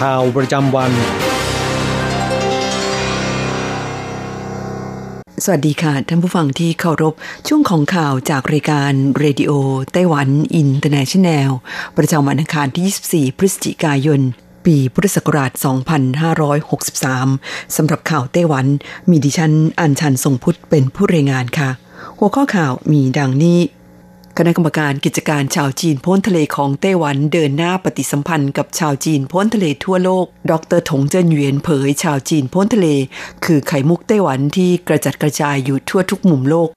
ข่าวประจำวัน สวัสดีค่ะ ท่านผู้ฟังที่เคารพ ช่วงของข่าวจากรายการ Radio Taiwan International ประจำวันอังคารที่ 24 พฤศจิกายน ปีพุทธศักราช 2563 สำหรับข่าวไต้หวัน มีดิฉันอัญชันทรงพุทธเป็นผู้รายงานค่ะ หัวข้อข่าวมีดังนี้ คณะกรรมการกิจการชาวจีนพ้นทะเลของไต้หวันเดินหน้าปฏิสัมพันธ์กับชาวจีนพ้นทะเลทั่วโลก ดรถงเจิ้นเหวียนเผยชาวจีนพ้นทะเล คือไข่มุกไต้หวันที่กระจัดกระจายอยู่ทั่วทุกมุมโลก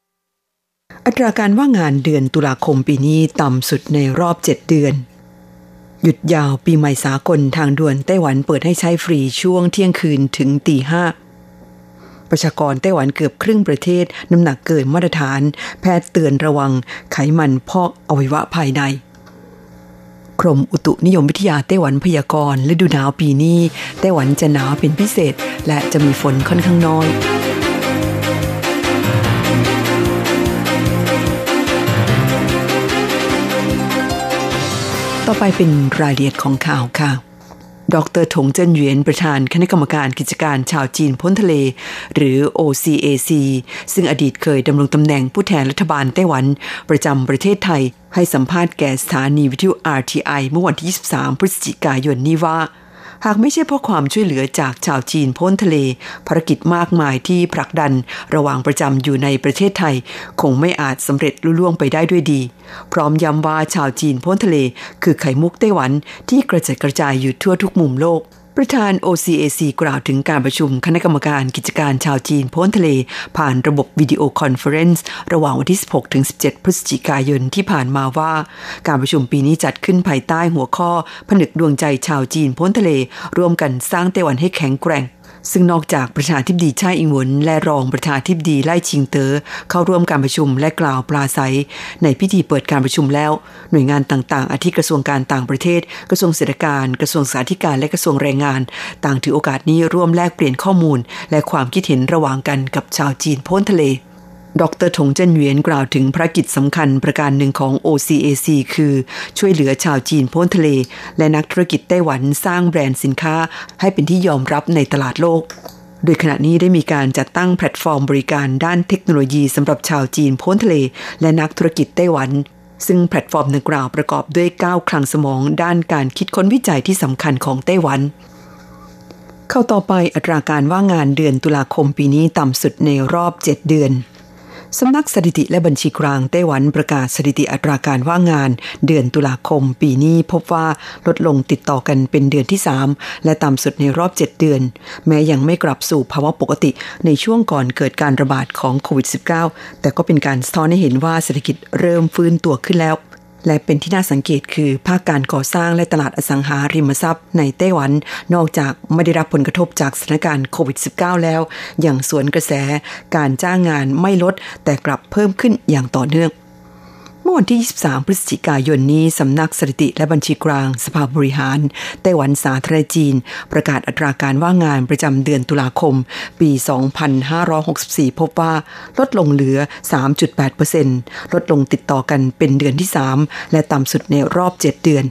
อัตราการว่างงานเดือนตุลาคมปีนี้ต่ำสุดในรอบ 7 เดือน หยุดยาวปีใหม่สากลทางด่วนไต้หวันเปิดให้ใช้ฟรีช่วงเที่ยงคืนถึงตีห้า ประชากรไต้หวันเกือบครึ่งประเทศ น้ำหนักเกินมาตรฐาน แพทย์เตือนระวังไขมันพอกอวัยวะภายในกรมอุตุนิยมวิทยาไต้หวันพยากรณ์ฤดูหนาวปีนี้ไต้หวันจะหนาวเป็นพิเศษ และจะมีฝนค่อนข้างน้อยต่อไปเป็นรายละเอียดของข่าวค่ะ ดรถงเจิ้นเหวียนประธานคณะกรรมการกิจการชาวจีนพ้นทะเล หรือ OCAC ซึ่งอดีตเคยดำรงตำแหน่งผู้แทนรัฐบาลไต้หวัน ประจำประเทศไทย ให้สัมภาษณ์แก่สถานีวิทยุ RTI เมื่อวันที่ 23 พฤศจิกายนนี้ว่า หากไม่ใช่เพราะความช่วยเหลือจากชาวจีนพ้นทะเล ภารกิจมากมายที่ผลักดันระหว่างประจำอยู่ในประเทศไทย คงไม่อาจสำเร็จลุล่วงไปได้ด้วยดี พร้อมย้ำว่าชาวจีนพ้นทะเล คือไข่มุกไต้หวันที่กระจัดกระจายอยู่ทั่วทุกมุมโลก ประธาน OCAC กล่าวถึงการประชุมคณะกรรมการกิจการชาวจีนพ้นทะเล ผ่านระบบวิดีโอคอนเฟอเรนซ์ระหว่างวันที่ 16 ถึง 17 พฤศจิกายนที่ผ่านมาว่า การประชุมปีนี้จัดขึ้นภายใต้หัวข้อ ผนึกดวงใจชาวจีนพ้นทะเล ร่วมกันสร้างไต้หวันให้แข็งแกร่ง ซึ่งนอกจากประธานาธิบดีไช่อิงเหวินและรองประธานาธิบดีไล่ชิงเต๋อเข้าร่วมการประชุมและกล่าวปราศรัย ในพิธีเปิดการประชุมแล้ว หน่วยงานต่างๆ อาทิกระทรวงการต่างประเทศ กระทรวงเศรษฐการ กระทรวงสาธารณการและกระทรวงแรงงาน ต่างถือโอกาสนี้ร่วมแลกเปลี่ยนข้อมูล และความคิดเห็นระหว่างกันกับชาวจีนพ้นทะเล ดรถงเจิ้นเหวียนกล่าวถึงภารกิจสำคัญประการหนึ่งของ OCAC คือช่วยเหลือชาวจีนพ้นทะเล และนักธุรกิจไต้หวันสร้างแบรนด์สินค้า ให้เป็นที่ยอมรับในตลาดโลก โดยขณะนี้ได้มีการจัดตั้งแพลตฟอร์มบริการด้านเทคโนโลยีสำหรับชาวจีนพ้นทะเล และนักธุรกิจไต้หวัน ซึ่งแพลตฟอร์มดังกล่าวประกอบด้วย 9 คลังสมอง ด้านการคิดค้นวิจัยที่สำคัญของไต้หวันเข้าต่อไปอัตราการว่างงานเดือนตุลาคมปีนี้ต่ำสุดในรอบ 7 เดือน สำนักสถิติและบัญชีกลางไต้หวันประกาศสถิติอัตราการว่างงาน เดือนตุลาคมปีนี้พบว่าลดลงติดต่อกันเป็นเดือนที่ 3 และต่ำสุดในรอบ 7 เดือน แม้ยังไม่กลับสู่ภาวะปกติในช่วงก่อนเกิดการระบาดของโควิด -19 แต่ก็เป็นการสะท้อนให้เห็นว่าเศรษฐกิจเริ่มฟื้นตัวขึ้นแล้ว และเป็นที่น่าสังเกตคือภาคการก่อสร้างและตลาดอสังหาริมทรัพย์ในไต้หวัน นอกจากไม่ได้รับผลกระทบจากสถานการณ์โควิด -19 แล้ว อย่างสวนกระแสการจ้างงานไม่ลดแต่กลับเพิ่มขึ้นอย่างต่อเนื่อง มื่อวันที่ 23 พฤศจิกายนนี้ สำนักสถิติและบัญชีกลาง สภาบริหาร ไต้หวันสาธารณจีน ประกาศอัตราการว่างงานประจำเดือนตุลาคม ปี 2564 พบว่าลดลงเหลือ 3.8%ลดลงติดต่อกันเป็นเดือนที่ 3 และต่ำสุดในรอบ 7 เดือน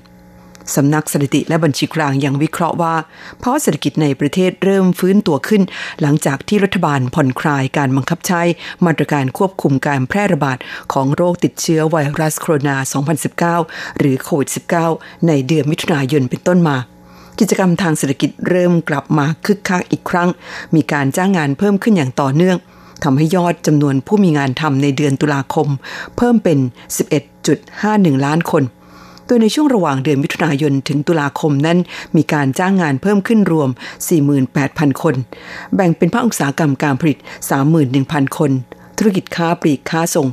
สำนักสถิติและบัญชีกลางยังวิเคราะห์ว่า เพราะเศรษฐกิจในประเทศเริ่มฟื้นตัวขึ้น หลังจากที่รัฐบาลผ่อนคลายการบังคับใช้ มาตรการควบคุมการแพร่ระบาดของโรคติดเชื้อไวรัสโคโรนา 2019 หรือโควิด -19 ในเดือนมิถุนายนเป็นต้นมากิจกรรมทางเศรษฐกิจเริ่มกลับมาคึกคักอีกครั้ง มีการจ้างงานเพิ่มขึ้นอย่างต่อเนื่องทำให้ยอดจำนวนผู้มีงานทำในเดือนตุลาคม เพิ่มเป็น 11.51 ล้านคน ดยในช่วงระหว่างเดือนมิถุนายนถึงตุลาคมนั้น มีการจ้างงานเพิ่มขึ้นรวม 48,000 คน แบ่งเป็นภาคอุตสาหกรรมการผลิต 31,000 คน ธุรกิจค้าปลีกค้าส่ง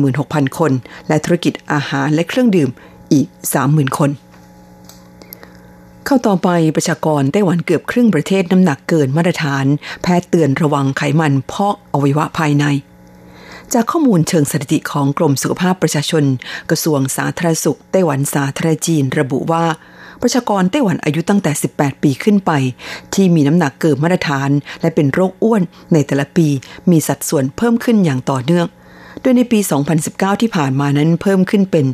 16,000 คน และธุรกิจอาหารและเครื่องดื่มอีก 30,000 คนเข้าต่อไปประชากรไต้หวันเกือบครึ่งประเทศน้ำหนักเกินมาตรฐาน แพทย์เตือนระวังไขมันพอกอวัยวะภายใน จากข้อมูลเชิงสถิติของกรมสุขภาพประชาชน กระทรวงสาธารณสุขไต้หวันสาธารณจีนระบุว่า ประชากรไต้หวันอายุตั้งแต่ 18 ปีขึ้นไป ที่มีน้ำหนักเกินมาตรฐาน และเป็นโรคอ้วนในแต่ละปีมีสัดส่วนเพิ่มขึ้นอย่างต่อเนื่องโดยในปี 2019 ที่ผ่านมานั้นเพิ่มขึ้นเป็น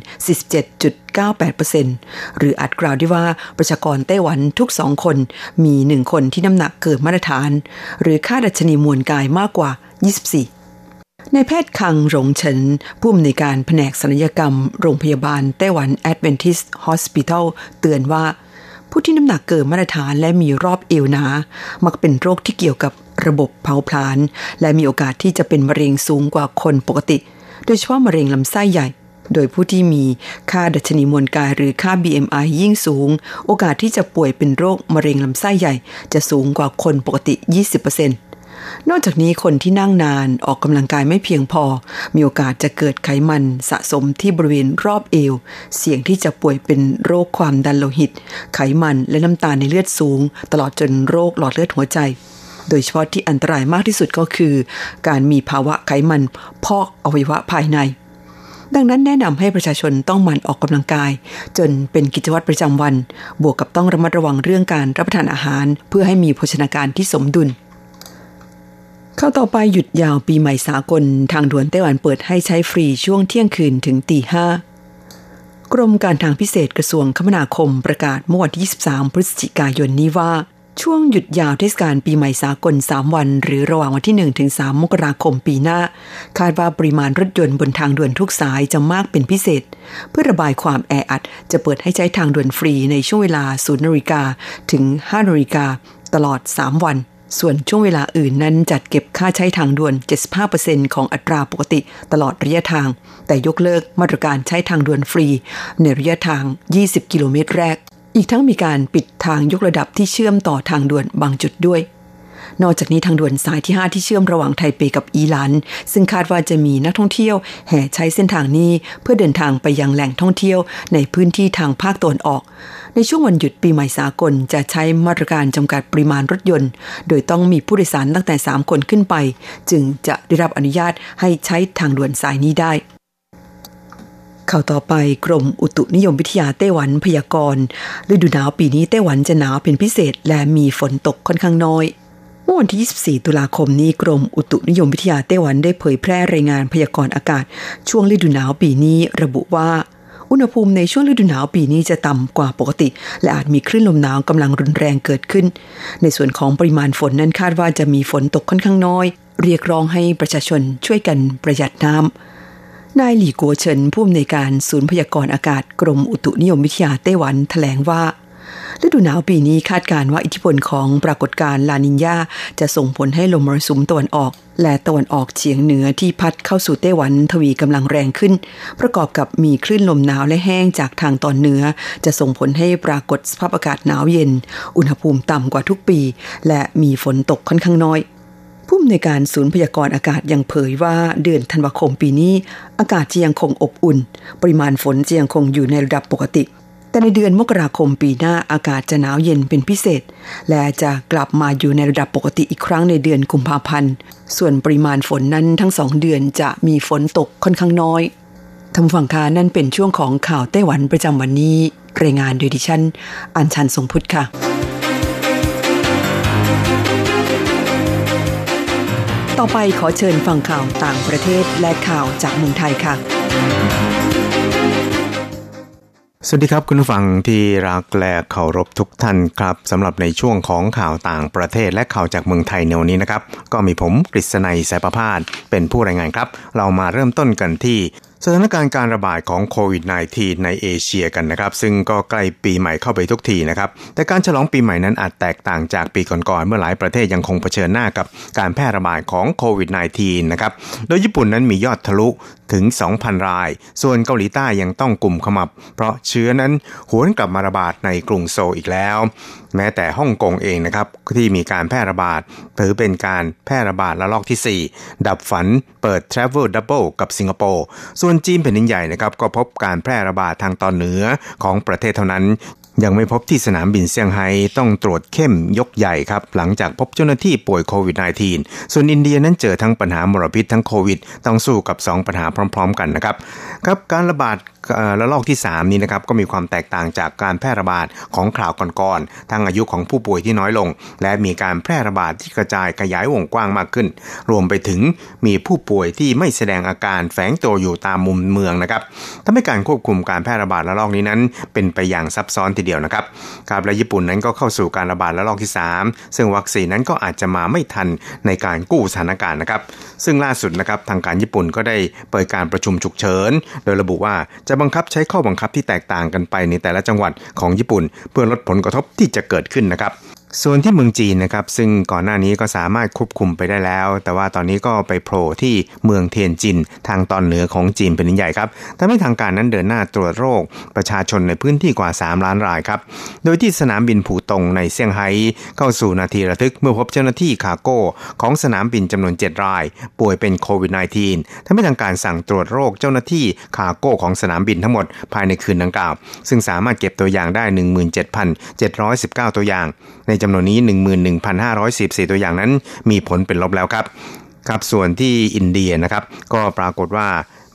47.98%หรืออาจกล่าวได้ว่าประชากรไต้หวันทุกสองคน มีหนึ่งคนที่น้ำหนักเกินมาตรฐาน หรือค่าดัชนีมวลกายมากกว่า 24 ในแพทย์คังหลงเฉินผู้อำนวยการแผนกศัลยกรรม โรงพยาบาลไต้หวัน Adventist Hospital เตือนว่า ผู้ที่น้ำหนักเกินมาตรฐานและมีรอบเอวหนา มักเป็นโรคที่เกี่ยวกับระบบเผาผลาญและมีโอกาสที่จะเป็นมะเร็งสูงกว่าคนปกติ โดยเฉพาะมะเร็งลำไส้ใหญ่ โดยผู้ที่มีค่าดัชนีมวลกายหรือค่า BMI ยิ่งสูง โอกาสที่จะป่วยเป็นโรคมะเร็งลำไส้ใหญ่ จะสูงกว่าคนปกติ 20% นอกจากนี้คนที่นั่งนานออกกำลังกายไม่เพียงพอ มีโอกาสจะเกิดไขมันสะสมที่บริเวณรอบเอว เสี่ยงที่จะป่วยเป็นโรคความดันโลหิต ไขมันและน้ำตาลในเลือดสูง ตลอดจนโรคหลอดเลือดหัวใจ โดยเฉพาะที่อันตรายมากที่สุดก็คือ การมีภาวะไขมันพอกอวัยวะภายในดังนั้นแนะนำให้ประชาชนต้องหมั่นออกกำลังกาย จนเป็นกิจวัตรประจำวัน บวกกับต้องระมัดระวังเรื่องการรับประทานอาหาร เพื่อให้มีโภชนาการที่สมดุล เข้าต่อไปหยุดยาวปีใหม่สากลทางด่วนไต้หวันเปิดให้ใช้ฟรีช่วงเที่ยงคืนถึงตีห้ากรมการทางพิเศษกระทรวงคมนาคมประกาศเมื่อวันที่ 23 พฤศจิกายนนี้ว่า ช่วงหยุดยาวเทศกาลปีใหม่สากล 3 วัน หรือระหว่างวันที่ 1 ถึง 3 มกราคมปีหน้า คาดว่าปริมาณรถยนต์บนทางด่วนทุกสายจะมากเป็นพิเศษ เพื่อระบายความแออัด จะเปิดให้ใช้ทางด่วนฟรีในช่วงเวลา 0นาฬิกาถึง 5นาฬิกาตลอด 3 วัน ส่วนช่วงเวลาอื่นนั้นจัดเก็บค่าใช้ทางด่วน 75%ของอัตราปกติตลอดระยะทาง แต่ยกเลิกมาตรการใช้ทางด่วนฟรี ในระยะทาง 20 กิโลเมตรแรก อีกทั้งมีการปิดทางยกระดับที่เชื่อมต่อทางด่วนบางจุดด้วย นอกจากนี้ทางด่วนสายที่ 5 ที่เชื่อมระหว่างไทเปกับอีหลันซึ่งคาดว่าจะมีนักท่องเที่ยว แห่ใช้เส้นทางนี้เพื่อเดินทางไปยังแหล่งท่องเที่ยวในพื้นที่ทางภาคตะวันออก ในช่วงวันหยุดปีใหม่สากลจะใช้มาตรการจำกัดปริมาณรถยนต์ โดยต้องมีผู้โดยสารตั้งแต่ 3 คนขึ้นไป จึงจะได้รับอนุญาตให้ใช้ทางด่วนสายนี้ได้ข่าวต่อไปกรมอุตุนิยมวิทยาไต้หวันพยากรณ์ฤดูหนาวปีนี้ไต้หวันจะหนาวเป็นพิเศษ และมีฝนตกค่อนข้างน้อย เมื่อวันที่ 24 ตุลาคมนี้กรมอุตุนิยมวิทยาไต้หวันได้เผยแพร่รายงานพยากรณ์อากาศ ช่วงฤดูหนาวปีนี้ระบุว่า อุณหภูมิในช่วงฤดูหนาวปีนี้จะต่ำกว่าปกติ และอาจมีคลื่นลมหนาวกำลังรุนแรงเกิดขึ้น ในส่วนของปริมาณฝนนั้นคาดว่าจะมีฝนตกค่อนข้างน้อย เรียกร้องให้ประชาชนช่วยกันประหยัดน้ำนายหลี่กัวเฉินผู้อำนวยการศูนย์พยากรณ์อากาศกรมอุตุนิยมวิทยาไต้หวันแถลงว่า ฤดูหนาวปีนี้คาดการว่าอิทธิพลของปรากฏการณ์ลานินยาจะส่งผลให้ลมมรสุมตะวันออก และตะวันออกเฉียงเหนือที่พัดเข้าสู่ไต้หวันทวีกำลังแรงขึ้น ประกอบกับมีคลื่นลมหนาวและแห้งจากทางตอนเหนือ จะส่งผลให้ปรากฏสภาพอากาศหนาวเย็น อุณหภูมิต่ำกว่าทุกปี และมีฝนตกค่อนข้างน้อยผู้อำนวยการศูนย์พยากรณ์อากาศยังเผยว่าเดือนธันวาคมปีนี้ อากาศจะยังคงอบอุ่น ปริมาณฝนจะยังคงอยู่ในระดับปกติ แต่ในเดือนมกราคมปีหน้าอากาศจะหนาวเย็นเป็นพิเศษ และจะกลับมาอยู่ในระดับปกติอีกครั้งในเดือนกุมภาพันธ์ ส่วนปริมาณฝนนั้นทั้งสองเดือนจะมีฝนตกค่อนข้างน้อยทำฝั่งคานั่นเป็นช่วงของข่าวไต้หวันประจำวันนี้ รายงานโดยดิฉัน อัญชันทรงพุทธค่ะ ต่อไปขอเชิญฟังข่าวต่างประเทศและข่าวจากเมืองไทยค่ะ สวัสดีครับคุณฟังที่รักและเคารพทุกท่านครับสำหรับในช่วงของข่าวต่างประเทศและข่าวจากเมืองไทยในวันนี้นะครับ ก็มีผมกฤษณัยสายประพาสเป็นผู้รายงานครับ เรามาเริ่มต้นกันที่ สถานการณ์การระบาดของโควิด -19 ในเอเชียกันนะครับ ซึ่งก็ใกล้ปีใหม่เข้าไปทุกทีนะครับ แต่การฉลองปีใหม่นั้นอาจแตกต่างจากปีก่อนๆเมื่อหลายประเทศยังคงเผชิญหน้ากับการแพร่ระบาดของโควิด -19 นะครับ โดยญี่ปุ่นนั้นมียอดทะลุถึง 2,000 ราย ส่วนเกาหลีใต้ยังต้องกลุ่มขมับ เพราะเชื้อนั้นหวนกลับมาระบาดในกรุงโซลอีกแล้วแม้แต่ฮ่องกงเองนะครับที่มีการแพร่ระบาดถือเป็นการแพร่ระบาดระลอกที่ 4 ดับฝันเปิด Travel Double กับสิงคโปร์ส่วนจีนแผ่นดินใหญ่นะครับก็พบการแพร่ระบาดทางตอนเหนือของประเทศเท่านั้น ยังไม่พบที่สนามบินเซี่ยงไฮ้ต้องตรวจเข้มยกใหญ่ครับ หลังจากพบเจ้าหน้าที่ป่วยโควิด -19 ส่วนอินเดียนั้นเจอทั้งปัญหามลพิษทั้งโควิด ต้องสู้กับ 2 ปัญหาพร้อม ๆ กันนะครับครับการระบาดระลอกที่ 3 นี้นะครับก็มีความแตกต่างจากการแพร่ระบาดของข่าวก่อนๆ ทั้งอายุของผู้ป่วยที่น้อยลง และมีการแพร่ระบาดที่กระจายขยายวงกว้างมากขึ้น รวมไปถึงมีผู้ป่วยที่ไม่แสดงอาการแฝงตัวอยู่ตามมุมเมืองนะครับทำให้การควบคุมการแพร่ระบาดระลอกนี้นั้น เป็นไปอย่างซับซ้อนทีเดียวนะครับการและญี่ปุ่นนั้นก็เข้าสู่การระบาดระลอกที่ 3 ซึ่งวัคซีนนั้นก็อาจจะมาไม่ทันในการกู้สถานการณ์นะครับ ซึ่งล่าสุดนะครับทางการญี่ปุ่นก็ได้เปิดการประชุมฉุกเฉิน โดยระบุว่าจะบังคับใช้ข้อบังคับที่แตกต่างกันไปในแต่ละจังหวัดของญี่ปุ่น เพื่อลดผลกระทบที่จะเกิดขึ้นนะครับ ส่วนที่เมืองจีนนะครับ ซึ่งก่อนหน้านี้ก็สามารถควบคุมไปได้แล้ว แต่ว่าตอนนี้ก็ไปโผล่ที่เมืองเทียนจิน ทางตอนเหนือของจีนเป็นใหญ่ครับทำให้ทางการนั้นเดินหน้าตรวจโรคประชาชนในพื้นที่กว่า 3 ล้านรายครับ โดยที่สนามบินผู่ตงในเซี่ยงไฮ้เข้าสู่นาทีระทึกเมื่อพบเจ้าหน้าที่คาโก้ของสนามบินจำนวน 7 ราย ป่วยเป็นโควิด -19 ทำให้ทางการสั่งตรวจโรคเจ้าหน้าที่คาโก้ของสนามบินทั้งหมดภายในคืนดังกล่าว ซึ่งสามารถเก็บตัวอย่างได้ 17,719 ตัวอย่าง ในจำนวนนี้ 11,514 ตัวอย่างนั้น มีผลเป็นลบแล้วครับครับส่วนที่อินเดียนะครับก็ปรากฏว่า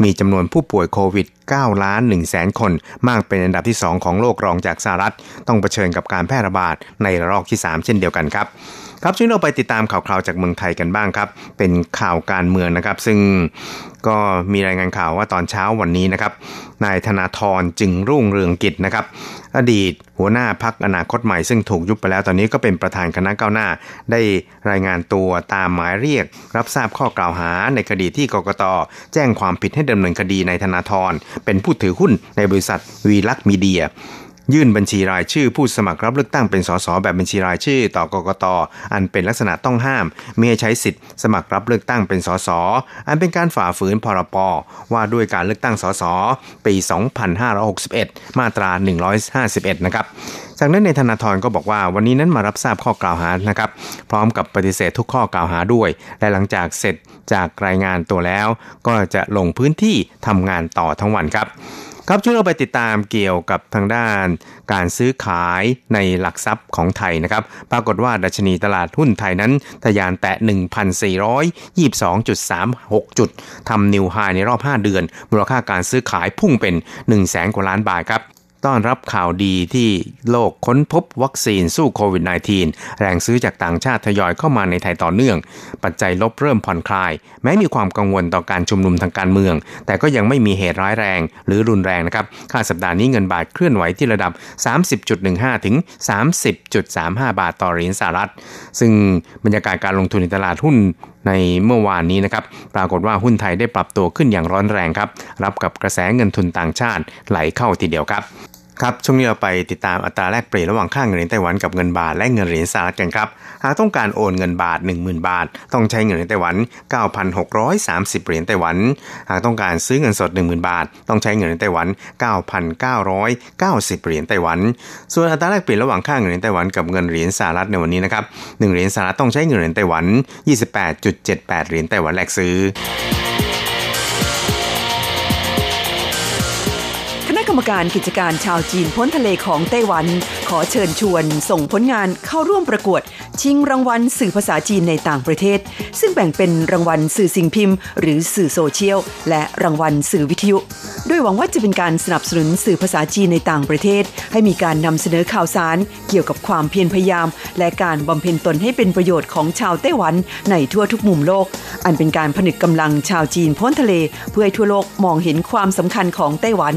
มีจำนวนผู้ป่วยโควิด 9 ล้าน1แสนคน มากเป็นอันดับที่ 2 ของโลกรองจากสหรัฐ ต้องเผชิญกับการแพร่ระบาดในระลอกที่ 3 เช่นเดียวกันครับ ครับช่วยเราไปติดตามข่าวคราวจากเมืองไทยกันบ้างครับ เป็นข่าวการเมืองนะครับ ซึ่งก็มีรายงานข่าวว่าตอนเช้าวันนี้นะครับ นายธนาธรจึงรุ่งเรืองกิจนะครับ อดีตหัวหน้าพักอนาคตใหม่ซึ่งถูกยุบไปแล้วตอนนี้ก็เป็นประธานคณะก้าวหน้า ได้รายงานตัวตามหมายเรียก รับทราบข้อกล่าวหาในคดีที่กกตแจ้งความผิดให้ดำเนินคดีในธนาธรเป็นผู้ถือหุ้นในบริษัทวีลักษมีเดีย ยื่นบัญชีรายชื่อผู้สมัครรับเลือกตั้งเป็นสสแบบบัญชีรายชื่อต่อกกตอันเป็นลักษณะต้องห้ามไม่ให้ใช้สิทธิ์สมัครรับเลือกตั้งเป็นสสอันเป็นการฝ่าฝืนพรปว่าด้วยการเลือกตั้งสสปี 2561 มาตรา 151 นะครับจากนั้นในธนาธรก็บอกว่าวันนี้นั้นมารับทราบข้อกล่าวหานะครับ พร้อมกับปฏิเสธทุกข้อกล่าวหาด้วย และหลังจากเสร็จจากรายงานตัวแล้ว ก็จะลงพื้นที่ทำงานต่อทั้งวันครับ ครับช่วยเราไปติดตามเกี่ยวกับทางด้านการซื้อขายในหลักทรัพย์ของไทยนะครับ ปรากฏว่าดัชนีตลาดหุ้นไทยนั้นทะยานแตะ 1,422.36 จุดทำนิวไฮในรอบ 5 เดือน มูลค่าการซื้อขายพุ่งเป็น 1 0 0 0 0แสนกว่าล้านบาทครับ ต้อนรับข่าวดีที่โลกค้นพบวัคซีนสู้โควิด -19 แรงซื้อจากต่างชาติทยอยเข้ามาในไทยต่อเนื่อง ปัจจัยลบเริ่มผ่อนคลาย แม้มีความกังวลต่อการชุมนุมทางการเมือง แต่ก็ยังไม่มีเหตุร้ายแรงหรือรุนแรงนะครับ ค่าสัปดาห์นี้เงินบาทเคลื่อนไหวที่ระดับ 30.15 ถึง 30.35 บาทต่อเหรียญสหรัฐ ซึ่งบรรยากาศการลงทุนในตลาดหุ้น ในเมื่อวานนี้นะครับปรากฏว่าหุ้นไทยได้ปรับตัวขึ้นอย่างร้อนแรงครับ รับกับกระแสเงินทุนต่างชาติไหลเข้าทีเดียวครับ ครับช่วงนี้เราไปติดตามอัตราแลกเปลี่ยนระหว่างค่าเงินเหรียญไต้หวันกับเงินบาทและเงินเหรียญสหรัฐกันครับ หากต้องการโอนเงินบาท 10,000 บาท ต้องใช้เงินเหรียญไต้หวัน 9,630 เหรียญไต้หวัน หากต้องการซื้อเงินสด 10,000 บาท ต้องใช้เงินเหรียญไต้หวัน 9,990 เหรียญไต้หวัน ส่วนอัตราแลกเปลี่ยนระหว่างค่าเงินเหรียญไต้หวันกับเงินเหรียญสหรัฐในวันนี้นะครับ1เหรียญสหรัฐต้องใช้เงินเหรียญไต้หวัน 28.78 เหรียญไต้หวันแลกซื้อ กรรมการกิจการชาวจีนพ้นทะเลของไต้หวัน ขอเชิญชวน ส่งผลงานเข้าร่วมประกวด ชิงรางวัลสื่อภาษาจีนในต่างประเทศ ซึ่งแบ่งเป็นรางวัลสื่อสิ่งพิมพ์ หรือสื่อโซเชียล และรางวัลสื่อวิทยุ ด้วยหวังว่าจะเป็นการสนับสนุนสื่อภาษาจีนในต่างประเทศ ให้มีการนำเสนอข่าวสาร เกี่ยวกับความเพียรพยายาม และการบำเพ็ญตนให้เป็นประโยชน์ของชาวไต้หวันในทั่วทุกมุมโลก อันเป็นการผนึกกำลังชาวจีนพ้นทะเล เพื่อให้ทั่วโลกมองเห็นความสำคัญของไต้หวัน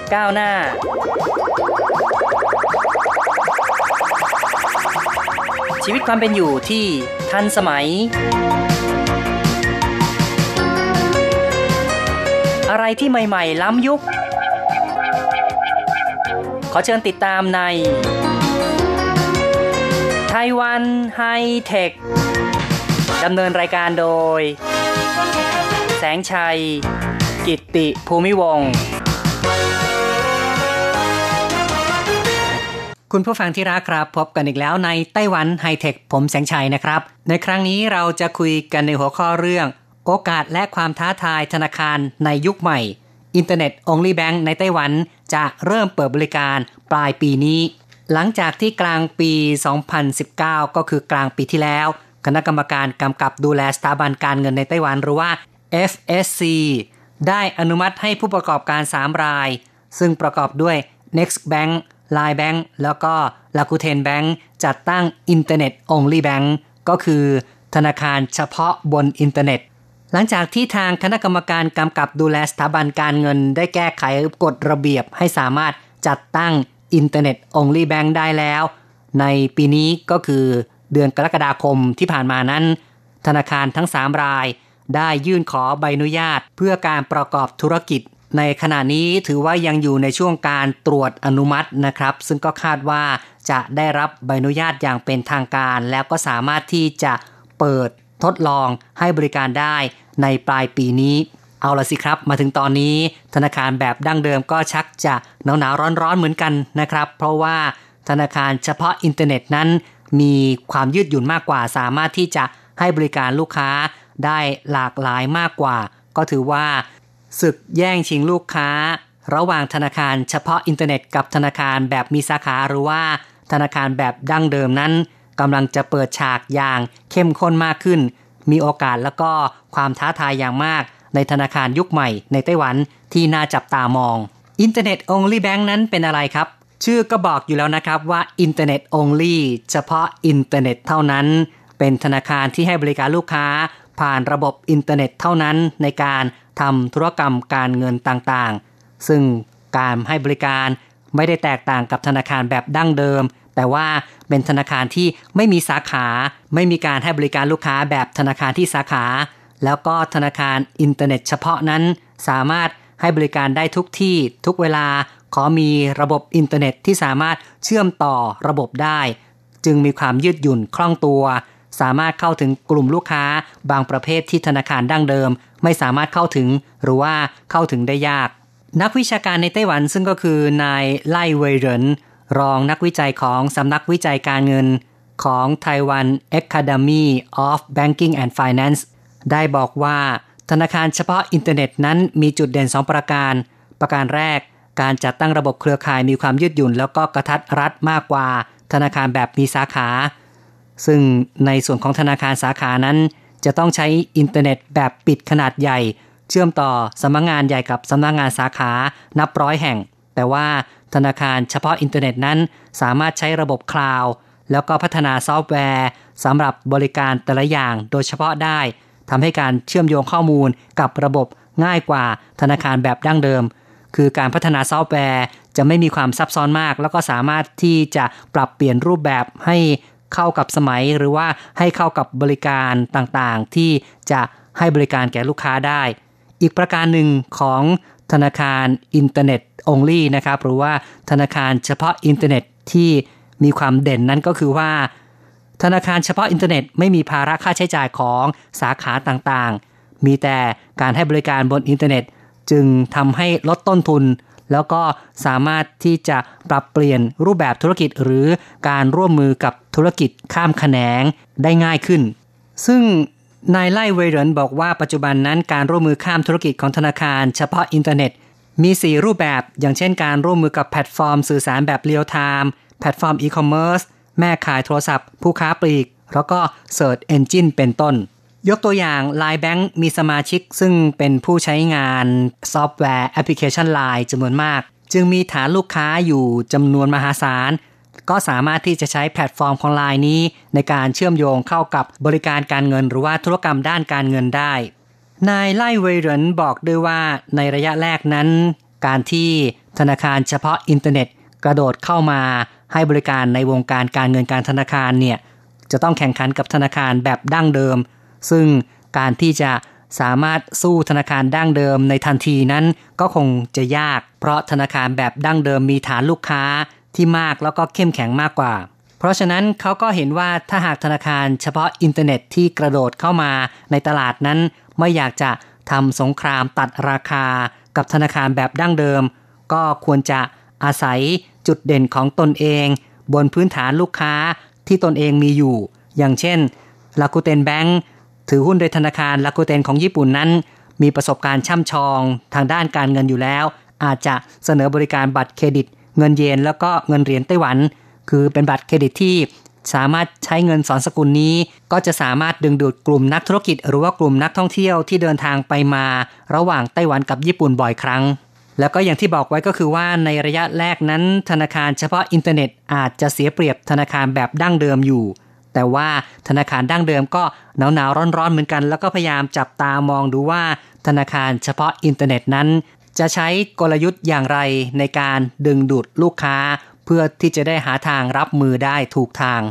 ก้าวหน้า ชีวิตความเป็นอยู่ที่ทันสมัย อะไรที่ใหม่ ๆ ล้ำยุค ขอเชิญติดตามในไต้หวันไฮเทคดำเนินรายการโดย แสงชัย กิตติภูมิวง คุณผู้ฟังที่รักครับ พบกันอีกแล้วในไต้หวันไฮเทคผมแสงชัยนะครับ ในครั้งนี้เราจะคุยกันในหัวข้อเรื่อง โอกาสและความท้าทายธนาคารในยุคใหม่อินเทอร์เน็ต Only Bank ในไต้หวันจะเริ่มเปิดบริการปลายปีนี้ หลังจากที่กลางปี 2019 ก็คือกลางปีที่แล้ว คณะกรรมการกำกับดูแลสถาบันการเงินในไต้หวันหรือว่า FSC ได้อนุมัติให้ผู้ประกอบการ 3 ราย ซึ่งประกอบด้วย Next Bank Line Bank แล้วก็ Rakuten Bank จัดตั้ง Internet Only Bank ก็คือธนาคารเฉพาะบนอินเทอร์เน็ต หลังจากที่ทางคณะกรรมการกำกับดูแลสถาบันการเงิน ได้แก้ไขกฎระเบียบให้สามารถจัดตั้ง Internet Only Bank ได้แล้ว ในปีนี้ก็คือเดือนกรกฎาคมที่ผ่านมานั้น ธนาคารทั้ง 3 ราย ได้ยื่นขอใบอนุญาตเพื่อการประกอบธุรกิจ ในขณะนี้ถือว่ายังอยู่ในช่วงการตรวจอนุมัตินะครับ ซึ่งก็คาดว่าจะได้รับใบอนุญาตอย่างเป็นทางการ แล้วก็สามารถที่จะเปิดทดลองให้บริการได้ในปลายปีนี้ เอาละสิครับ มาถึงตอนนี้ ธนาคารแบบดั้งเดิมก็ชักจะหนาวหนาวร้อนร้อนเหมือนกันนะครับ เพราะว่าธนาคารเฉพาะอินเทอร์เน็ตนั้น มีความยืดหยุ่นมากกว่า สามารถที่จะให้บริการลูกค้าได้หลากหลายมากกว่า ก็ถือว่า ศึกแย่งชิงลูกค้า ระหว่างธนาคารเฉพาะอินเทอร์เน็ตกับธนาคารแบบมีสาขาหรือว่า ธนาคารแบบดั้งเดิมนั้นกำลังจะเปิดฉากอย่างเข้มข้นมากขึ้น มีโอกาสแล้วก็ความท้าทายอย่างมาก ในธนาคารยุคใหม่ในไต้หวันที่น่าจับตามองอินเทอร์เน็ต only bank นั้นเป็นอะไรครับ ชื่อก็บอกอยู่แล้วนะครับว่าอินเทอร์เน็ต only เฉพาะอินเทอร์เน็ตเท่านั้น เป็นธนาคารที่ให้บริการลูกค้า ผ่านระบบอินเทอร์เน็ตเท่านั้นในการทำธุรกรรมการเงินต่างๆ ซึ่งการให้บริการไม่ได้แตกต่างกับธนาคารแบบดั้งเดิม แต่ว่าเป็นธนาคารที่ไม่มีสาขา ไม่มีการให้บริการลูกค้าแบบธนาคารที่สาขา แล้วก็ธนาคารอินเทอร์เน็ตเฉพาะนั้น สามารถให้บริการได้ทุกที่ทุกเวลา ขอมีระบบอินเทอร์เน็ตที่สามารถเชื่อมต่อระบบได้ จึงมีความยืดหยุ่นคล่องตัว สามารถเข้าถึงกลุ่มลูกค้าบางประเภทที่ธนาคารดั้งเดิม ไม่สามารถเข้าถึงหรือว่าเข้าถึงได้ยาก นักวิชาการในไต้หวันซึ่งก็คือนายไล่เวยเหรินรองนักวิจัยของสำนักวิจัยการเงินของ Taiwan Academy of Banking and Finance ได้บอกว่า ธนาคารเฉพาะอินเทอร์เน็ตนั้นมีจุดเด่น 2 ประการ ประการแรก การจัดตั้งระบบเครือข่ายมีความยืดหยุ่น แล้วก็กระทัดรัดมากกว่า ธนาคารแบบมีสาขา ซึ่งในส่วนของธนาคารสาขานั้น จะต้องใช้อินเทอร์เน็ตแบบปิดขนาดใหญ่ เชื่อมต่อสำนักงงานใหญ่กับสำนักงงานสาขานับร้อยแห่ง แต่ว่าธนาคารเฉพาะอินเทอร์เน็ตนั้น สามารถใช้ระบบคลาวด์แล้วก็พัฒนาซอฟต์แวร์สำหรับบริการแต่ละอย่างโดยเฉพาะได้ทำให้การเชื่อมโยงข้อมูลกับระบบง่ายกว่าธนาคารแบบดั้งเดิม คือการพัฒนาซอฟต์แวร์จะไม่มีความซับซ้อนมาก แล้วก็สามารถที่จะปรับเปลี่ยนรูปแบบให้ เข้ากับสมัยหรือว่าให้เข้ากับบริการต่างๆ ที่จะให้บริการแก่ลูกค้าได้ อีกประการหนึ่งของธนาคารอินเทอร์เน็ต only นะครับ หรือว่าธนาคารเฉพาะอินเทอร์เน็ตที่มีความเด่นนั้นก็คือว่า ธนาคารเฉพาะอินเทอร์เน็ตไม่มีภาระค่าใช้จ่ายของสาขาต่างๆ มีแต่การให้บริการบนอินเทอร์เน็ต จึงทำให้ลดต้นทุน แล้วก็สามารถที่จะปรับเปลี่ยนรูปแบบธุรกิจหรือการร่วมมือกับธุรกิจข้ามแขนงได้ง่ายขึ้น ซึ่งนายไล่เวเรนบอกว่าปัจจุบันนั้นการร่วมมือข้ามธุรกิจของธนาคาร เฉพาะอินเทอร์เน็ต มี 4 รูปแบบ อย่างเช่นการร่วมมือกับแพลตฟอร์มสื่อสารแบบเรียลไทม์แพลตฟอร์มอีคอมเมิร์ซแม่ข่ายโทรศัพท์ ผู้ค้าปลีก แล้วก็ Search Engine เป็นต้น ยกตัวอย่าง Line Bank มีสมาชิกซึ่งเป็นผู้ใช้งานซอฟต์แวร์แอปพลิเคชัน Line จำนวนมาก จึงมีฐานลูกค้าอยู่จำนวนมหาศาล ก็สามารถที่จะใช้แพลตฟอร์มของ Line นี้ ในการเชื่อมโยงเข้ากับบริการการเงิน หรือว่าธุรกรรมด้านการเงินได้ นายไล่เวรนบอกด้วยว่าในระยะแรกนั้น การที่ธนาคารเฉพาะอินเทอร์เน็ต กระโดดเข้ามาให้บริการในวงการการเงินการธนาคารเนี่ยจะต้องแข่งขันกับธนาคารแบบดั้งเดิม ซึ่งการที่จะสามารถสู้ธนาคารดั้งเดิมในทันทีนั้นก็คงจะยาก เพราะธนาคารแบบดั้งเดิมมีฐานลูกค้าที่มากแล้วก็เข้มแข็งมากกว่า เพราะฉะนั้นเขาก็เห็นว่าถ้าหากธนาคารเฉพาะอินเทอร์เน็ตที่กระโดดเข้ามาในตลาดนั้น ไม่อยากจะทำสงครามตัดราคากับธนาคารแบบดั้งเดิม ก็ควรจะอาศัยจุดเด่นของตนเอง บนพื้นฐานลูกค้าที่ตนเองมีอยู่ อย่างเช่นลากูเตนแบงค์ ถือหุ้นโดยธนาคารลากูเตนของญี่ปุ่นนั้น มีประสบการณ์ช่ำชองทางด้านการเงินอยู่แล้ว อาจจะเสนอบริการบัตรเครดิต เงินเยนแล้วก็เงินเหรียญไต้หวัน คือเป็นบัตรเครดิตที่สามารถใช้เงินสอนสกุลนี้ ก็จะสามารถดึงดูดกลุ่มนักธุรกิจ หรือว่ากลุ่มนักท่องเที่ยวที่เดินทางไปมา ระหว่างไต้หวันกับญี่ปุ่นบ่อยครั้ง แล้วก็อย่างที่บอกไว้ก็คือว่าในระยะแรกนั้น ธนาคารเฉพาะอินเทอร์เน็ตอาจจะเสียเปรียบธนาคารแบบดั้งเดิมอยู่ แต่ว่าธนาคารดั้งเดิมก็หนาวหนาวร้อนร้อนเหมือนกัน แล้วก็พยายามจับตามองดูว่าธนาคารเฉพาะอินเทอร์เน็ตนั้น จะใช้กลยุทธ์อย่างไรในการดึงดูดลูกค้า เพื่อที่จะได้หาทางรับมือได้ถูกทาง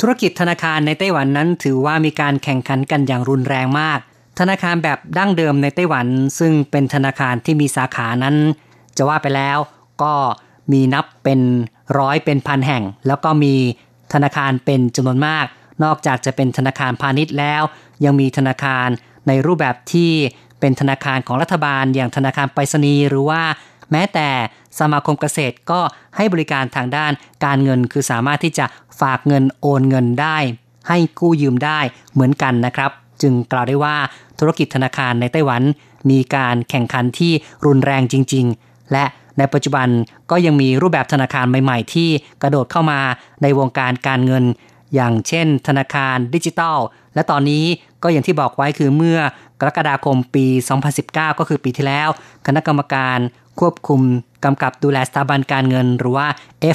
ธุรกิจธนาคารในไต้หวันนั้นถือว่ามีการแข่งขันกันอย่างรุนแรงมาก ธนาคารแบบดั้งเดิมในไต้หวัน ซึ่งเป็นธนาคารที่มีสาขานั้น จะว่าไปแล้วก็มีนับเป็นร้อยเป็นพันแห่ง แล้วก็มีธนาคารเป็นจำนวนมาก นอกจากจะเป็นธนาคารพาณิชย์แล้ว ยังมีธนาคารในรูปแบบที่เป็นธนาคารของรัฐบาลอย่างธนาคารไปรษณีย์หรือว่า แม้แต่สมาคมเกษตรก็ให้บริการทางด้านการเงิน คือสามารถที่จะฝากเงินโอนเงินได้ ให้กู้ยืมได้เหมือนกันนะครับ จึงกล่าวได้ว่าธุรกิจธนาคารในไต้หวัน มีการแข่งขันที่รุนแรงจริง ๆ และในปัจจุบันก็ยังมีรูปแบบธนาคารใหม่ ๆ ที่กระโดดเข้ามาในวงการการเงิน อย่างเช่น ธนาคารดิจิทัล และตอนนี้ก็อย่างที่บอกไว้คือเมื่อกรกฎาคมปี 2019 ก็คือปีที่แล้ว คณะกรรมการ ควบคุมกำกับดูแลสถาบันการเงิน หรือว่า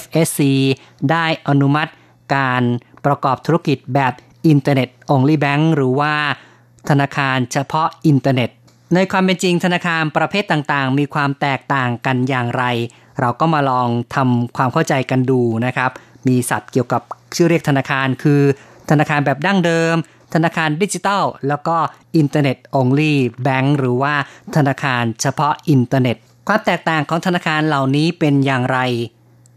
FSC ได้อนุมัติการประกอบธุรกิจแบบ Internet Only Bank หรือว่าธนาคารเฉพาะอินเทอร์เน็ต ในความเป็นจริงธนาคารประเภทต่างๆ มีความแตกต่างกันอย่างไร เราก็มาลองทำความเข้าใจกันดูนะครับ มีศัพท์เกี่ยวกับชื่อเรียกธนาคารคือ ธนาคารแบบดั้งเดิม ธนาคารดิจิทัล แล้วก็Internet only bank หรือว่าธนาคารเฉพาะอินเทอร์เน็ต ความแตกต่างของธนาคารเหล่านี้เป็นอย่างไร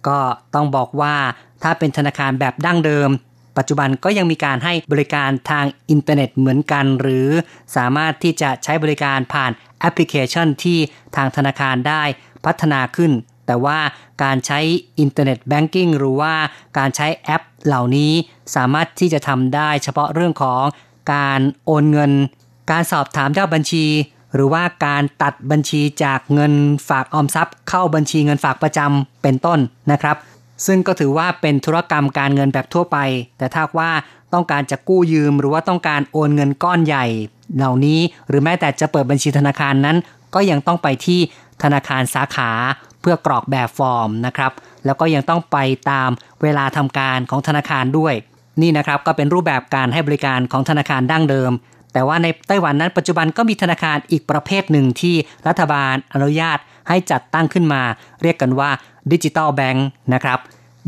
ก็ต้องบอกว่าถ้าเป็นธนาคารแบบดั้งเดิม ปัจจุบันก็ยังมีการให้บริการทางอินเทอร์เน็ตเหมือนกัน หรือสามารถที่จะใช้บริการผ่านแอปพลิเคชันที่ทางธนาคารได้พัฒนาขึ้น แต่ว่าการใช้ Internet banking หรือว่าการใช้แอปเหล่านี้สามารถที่จะทำได้เฉพาะเรื่องของการโอนเงิน การสอบถามเจ้าบัญชี หรือว่าการตัดบัญชีจากเงินฝากออมทรัพย์ เข้าบัญชีเงินฝากประจำเป็นต้นนะครับ ซึ่งก็ถือว่าเป็นธุรกรรมการเงินแบบทั่วไป แต่ถ้าว่าต้องการจะกู้ยืม หรือว่าต้องการโอนเงินก้อนใหญ่ เหล่านี้หรือแม้แต่จะเปิดบัญชีธนาคารนั้น ก็ยังต้องไปที่ธนาคารสาขาเพื่อกรอกแบบฟอร์มนะครับ แล้วก็ยังต้องไปตามเวลาทำการของธนาคารด้วย นี่นะครับก็เป็นรูปแบบการให้บริการของธนาคารดั้งเดิม แต่ว่าในไต้หวันนั้นปัจจุบันก็มีธนาคารอีกประเภทหนึ่งที่รัฐบาลอนุญาตให้จัดตั้งขึ้นมา เรียกกันว่า digital bank นะครับ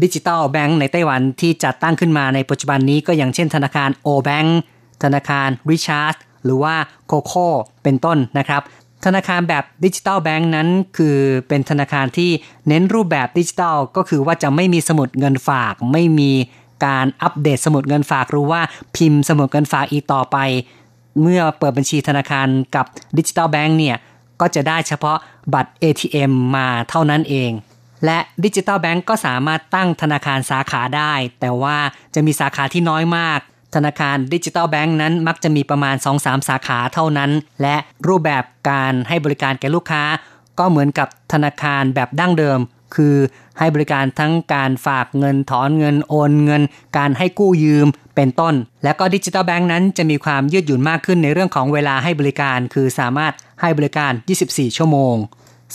digital bank ในไต้หวันที่จัดตั้งขึ้นมาในปัจจุบันนี้ก็อย่างเช่นธนาคาร O-Bank ธนาคาร Richart หรือว่า KOKO เป็นต้นนะครับ ธนาคารแบบ digital bank นั้นคือเป็นธนาคารที่เน้นรูปแบบดิจิตอลก็คือว่าจะไม่มีสมุดเงินฝาก ไม่มีการอัปเดตสมุดเงินฝากหรือว่าพิมพ์สมุดเงินฝากอีกต่อไป เมื่อเปิดบัญชีธนาคารกับ digital bank เนี่ยก็จะได้เฉพาะบัตร ATM มาเท่านั้นเอง และ digital bank ก็สามารถตั้งธนาคารสาขาได้ แต่ว่าจะมีสาขาที่น้อยมาก ธนาคาร digital bank นั้นมักจะมีประมาณ 2-3 สาขาเท่านั้น และรูปแบบการให้บริการแก่ลูกค้า ก็เหมือนกับธนาคารแบบดั้งเดิม คือให้บริการทั้งการฝากเงินถอนเงินโอนเงิน การให้กู้ยืมเป็นต้น และก็ digital bank นั้นจะมีความยืดหยุ่นมากขึ้นในเรื่องของเวลาให้บริการ คือสามารถให้บริการ 24 ชั่วโมง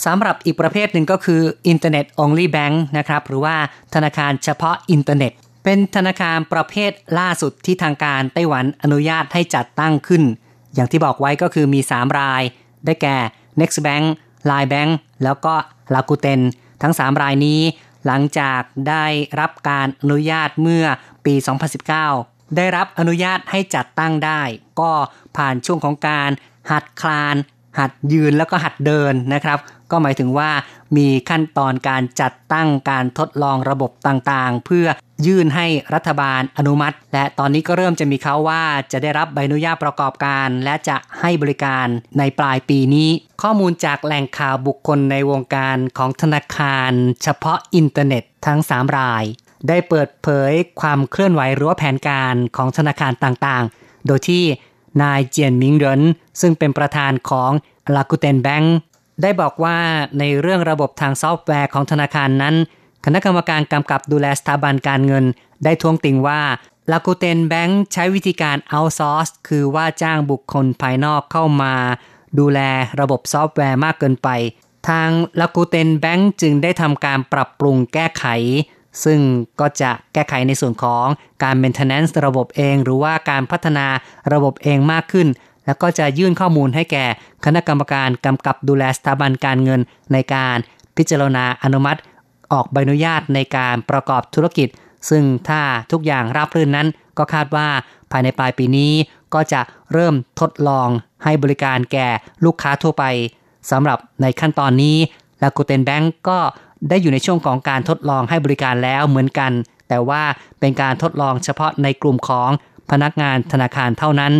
สำหรับอีกประเภทหนึ่งก็คือ Internet Only Bank นะครับหรือว่าธนาคารเฉพาะอินเทอร์เน็ต เป็นธนาคารประเภทล่าสุดที่ทางการไต้หวันอนุญาตให้จัดตั้งขึ้น อย่างที่บอกไว้ก็คือมี 3 ราย ได้แก่ Next Bank Line Bank แล้วก็ Rakuten ทั้ง 3 รายนี้ หลังจากได้รับการอนุญาตเมื่อปี 2019 ได้รับอนุญาตให้จัดตั้งได้ ก็ผ่านช่วงของการหัดคลาน หัดยืนแล้วก็หัดเดินนะครับ ก็หมายถึงว่ามีขั้นตอนการจัดตั้งการทดลองระบบต่างๆ เพื่อยื่นให้รัฐบาลอนุมัติ และตอนนี้ก็เริ่มจะมีเขาว่าจะได้รับใบอนุญาตประกอบการ และจะให้บริการในปลายปีนี้ ข้อมูลจากแหล่งข่าวบุคคลในวงการของธนาคาร เฉพาะอินเทอร์เน็ตทั้ง 3 ราย ได้เปิดเผยความเคลื่อนไหวหรือว่าแผนการของธนาคารต่างๆ โดยที่ นายเจียนมิงเรินซึ่งเป็นประธานของ Rakuten Bank ได้บอกว่าในเรื่องระบบทางซอฟต์แวร์ของธนาคารนั้น คณะกรรมการกำกับดูแลสถาบันการเงิน ได้ทวงติงว่าลากูเตนแบงค์ใช้วิธีการเอาซอร์สคือว่าจ้างบุคคลภายนอกเข้ามา ดูแลระบบซอฟต์แวร์มากเกินไป ทาง Rakuten Bank จึงได้ทำการปรับปรุงแก้ไข ซึ่งก็จะแก้ไขในส่วนของการ maintenance ระบบเอง หรือว่าการพัฒนาระบบเองมากขึ้น แล้วก็จะยื่นข้อมูลให้แก่คณะกรรมการกำกับดูแลสถาบันการเงินในการพิจารณาอนุมัติ ออกใบอนุญาตในการประกอบธุรกิจ ซึ่งถ้าทุกอย่างราบรื่นนั้น ก็คาดว่าภายในปลายปีนี้ก็จะเริ่มทดลองให้บริการแก่ลูกค้าทั่วไปสำหรับในขั้นตอนนี้ลากูเตนแบงก์ก็ ได้อยู่ในช่วงของการทดลองให้บริการแล้วเหมือนกัน แต่ว่าเป็นการทดลองเฉพาะในกลุ่มของพนักงานธนาคารเท่านั้น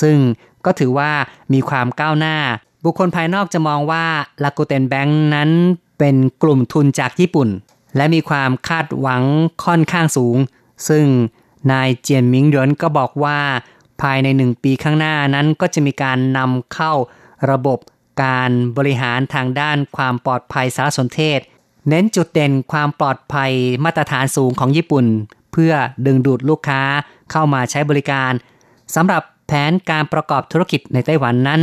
ซึ่งก็ถือว่ามีความก้าวหน้า บุคคลภายนอกจะมองว่าลากูเตนแบงก์นั้นเป็นกลุ่มทุนจากญี่ปุ่น และมีความคาดหวังค่อนข้างสูง ซึ่งนายเจียนมิงเหรินก็บอกว่าภายในหนึ่งปีข้างหน้านั้นก็จะมีการนำเข้าระบบการบริหารทางด้านความปลอดภัยสารสนเทศ เน้นจุดเด่นความปลอดภัยมาตรฐานสูงของญี่ปุ่น เพื่อดึงดูดลูกค้าเข้ามาใช้บริการสำหรับแผนการประกอบธุรกิจในไต้หวันนั้น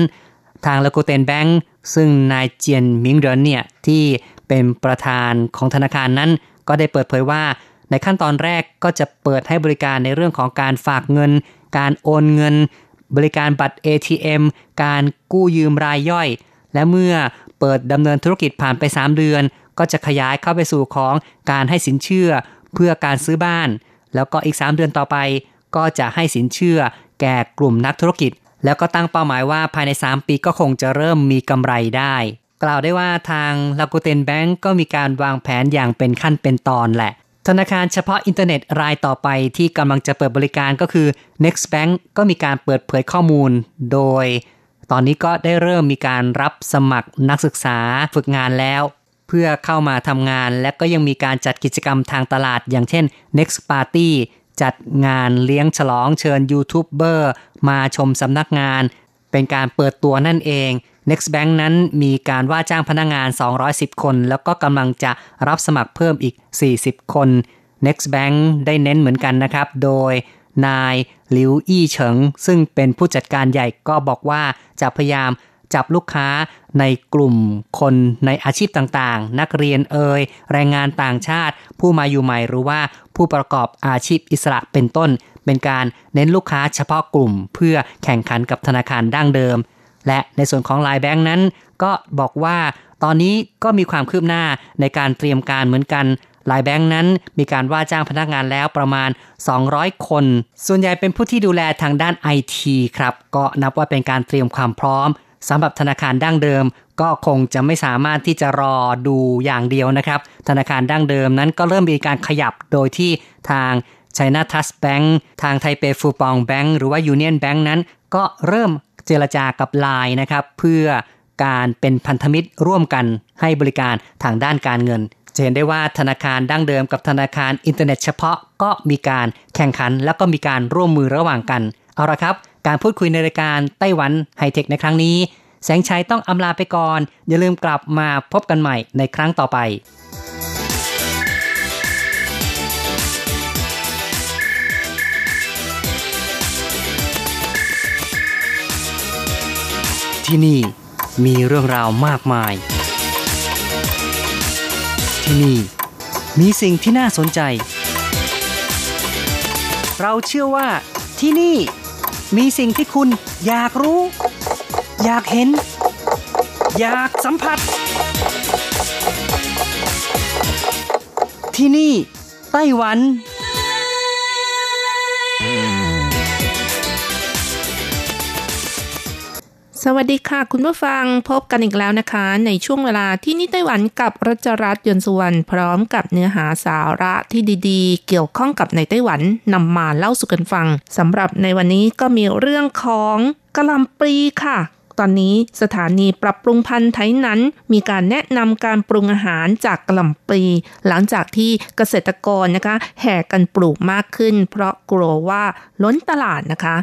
ทางลากูเตนแบงก์ซึ่งนายเจียนมิงเดินเนี่ยที่เป็นประธานของธนาคารนั้น ก็ได้เปิดเผยว่า ในขั้นตอนแรกก็จะเปิดให้บริการในเรื่องของการฝากเงิน การโอนเงิน บริการบัตร ATM การกู้ยืมรายย่อย และเมื่อเปิดดำเนินธุรกิจผ่านไป 3 เดือน ก็จะขยายเข้าไปสู่ของการให้สินเชื่อเพื่อการซื้อบ้าน แล้วก็อีก 3 เดือนต่อไป ก็จะให้สินเชื่อแก่กลุ่มนักธุรกิจ แล้วก็ตั้งเป้าหมายว่าภายใน 3 ปีก็คงจะเริ่มมีกำไรได้ กล่าวได้ว่าทางลากูเตนแบงก์ก็มีการวางแผนอย่างเป็นขั้นเป็นตอนแหละ ธนาคารเฉพาะอินเทอร์เน็ตรายต่อไปที่กำลังจะเปิดบริการก็คือ Next Bank ก็มีการเปิดเผยข้อมูล โดย ตอนนี้ก็ได้เริ่มมีการรับสมัครนักศึกษาฝึกงานแล้ว เพื่อเข้ามาทำงาน และก็ยังมีการจัดกิจกรรมทางตลาด อย่างเช่น Next Party จัดงานเลี้ยงฉลองเชิญยูทูบเบอร์มาชมสำนักงาน เป็นการเปิดตัวนั่นเอง Next Bank นั้นมีการว่าจ้างพนักงาน 210 คน แล้วก็กำลังจะรับสมัครเพิ่มอีก 40 คน Next Bank ได้เน้นเหมือนกันนะครับ โดยนายหลิวอี้เฉิง ซึ่งเป็นผู้จัดการใหญ่ก็บอกว่าจะพยายาม จับลูกค้าในกลุ่มคนในอาชีพต่างๆ นักเรียนเอ่ยแรงงานต่างชาติ ผู้มาอยู่ใหม่หรือว่าผู้ประกอบอาชีพอิสระเป็นต้น เป็นการเน้นลูกค้าเฉพาะกลุ่ม เพื่อแข่งขันกับธนาคารดั้งเดิม และในส่วนของลน์แบงค์นั้น ก็บอกว่าตอนนี้ก็มีความคืบหน้าในการเตรียมการเหมือนกันลายแบงค์นั้นมีการว่าจ้างพนักงานแล้วประมาณ 200 คน ส่วนใหญ่เป็นผู้ที่ดูแลทางด้านไอทีครับ ก็นับว่าเป็นการเตรียมความพร้อม สำหรับธนาคารดั้งเดิม ก็คงจะไม่สามารถที่จะรอดูอย่างเดียวนะครับ ธนาคารดั้งเดิมนั้นก็เริ่มมีการขยับโดยที่ทาง China Trust Bank ทางไทเป Fubon Bank หรือว่า Union Bank นั้น ก็เริ่มเจรจากับ Line นะครับ เพื่อการเป็นพันธมิตรร่วมกันให้บริการทางด้านการเงินจะเห็นได้ว่าธนาคารดั้งเดิมกับธนาคารอินเทอร์เน็ตเฉพาะก็มีการแข่งขัน แล้วก็มีการร่วมมือระหว่างกัน เอาละครับ การพูดคุยในรายการไต้หวันไฮเทคในครั้งนี้ แสงชัยต้องอำลาไปก่อน อย่าลืมกลับมาพบกันใหม่ในครั้งต่อไปที่นี่มีเรื่องราวมากมาย ที่นี่มีสิ่งที่น่าสนใจ เราเชื่อว่าที่นี่ มีสิ่งที่คุณอยากรู้ อยากเห็น อยากสัมผัส ที่นี่ ไต้หวัน สวัสดีค่ะ คุณผู้ฟังพบกันอีกแล้วนะคะ ในช่วงเวลาที่นี่ไต้หวันกับรัชรัตน์ยนสุวรรณพร้อมกับเนื้อหาสาระที่ดีๆ เกี่ยวข้องกับในไต้หวันนำมาเล่าสู่กันฟังสำหรับในวันนี้ก็มีเรื่องของกะลำปลีค่ะ ตอนนี้สถานีปรับปรุงพันธุ์ไทยนั้น มีการแนะนำการปรุงอาหารจากกะหล่ำปลีหลังจากที่เกษตรกรนะคะ แห่กันปลูกมากขึ้น เพราะกลัวว่าล้นตลาดนะคะ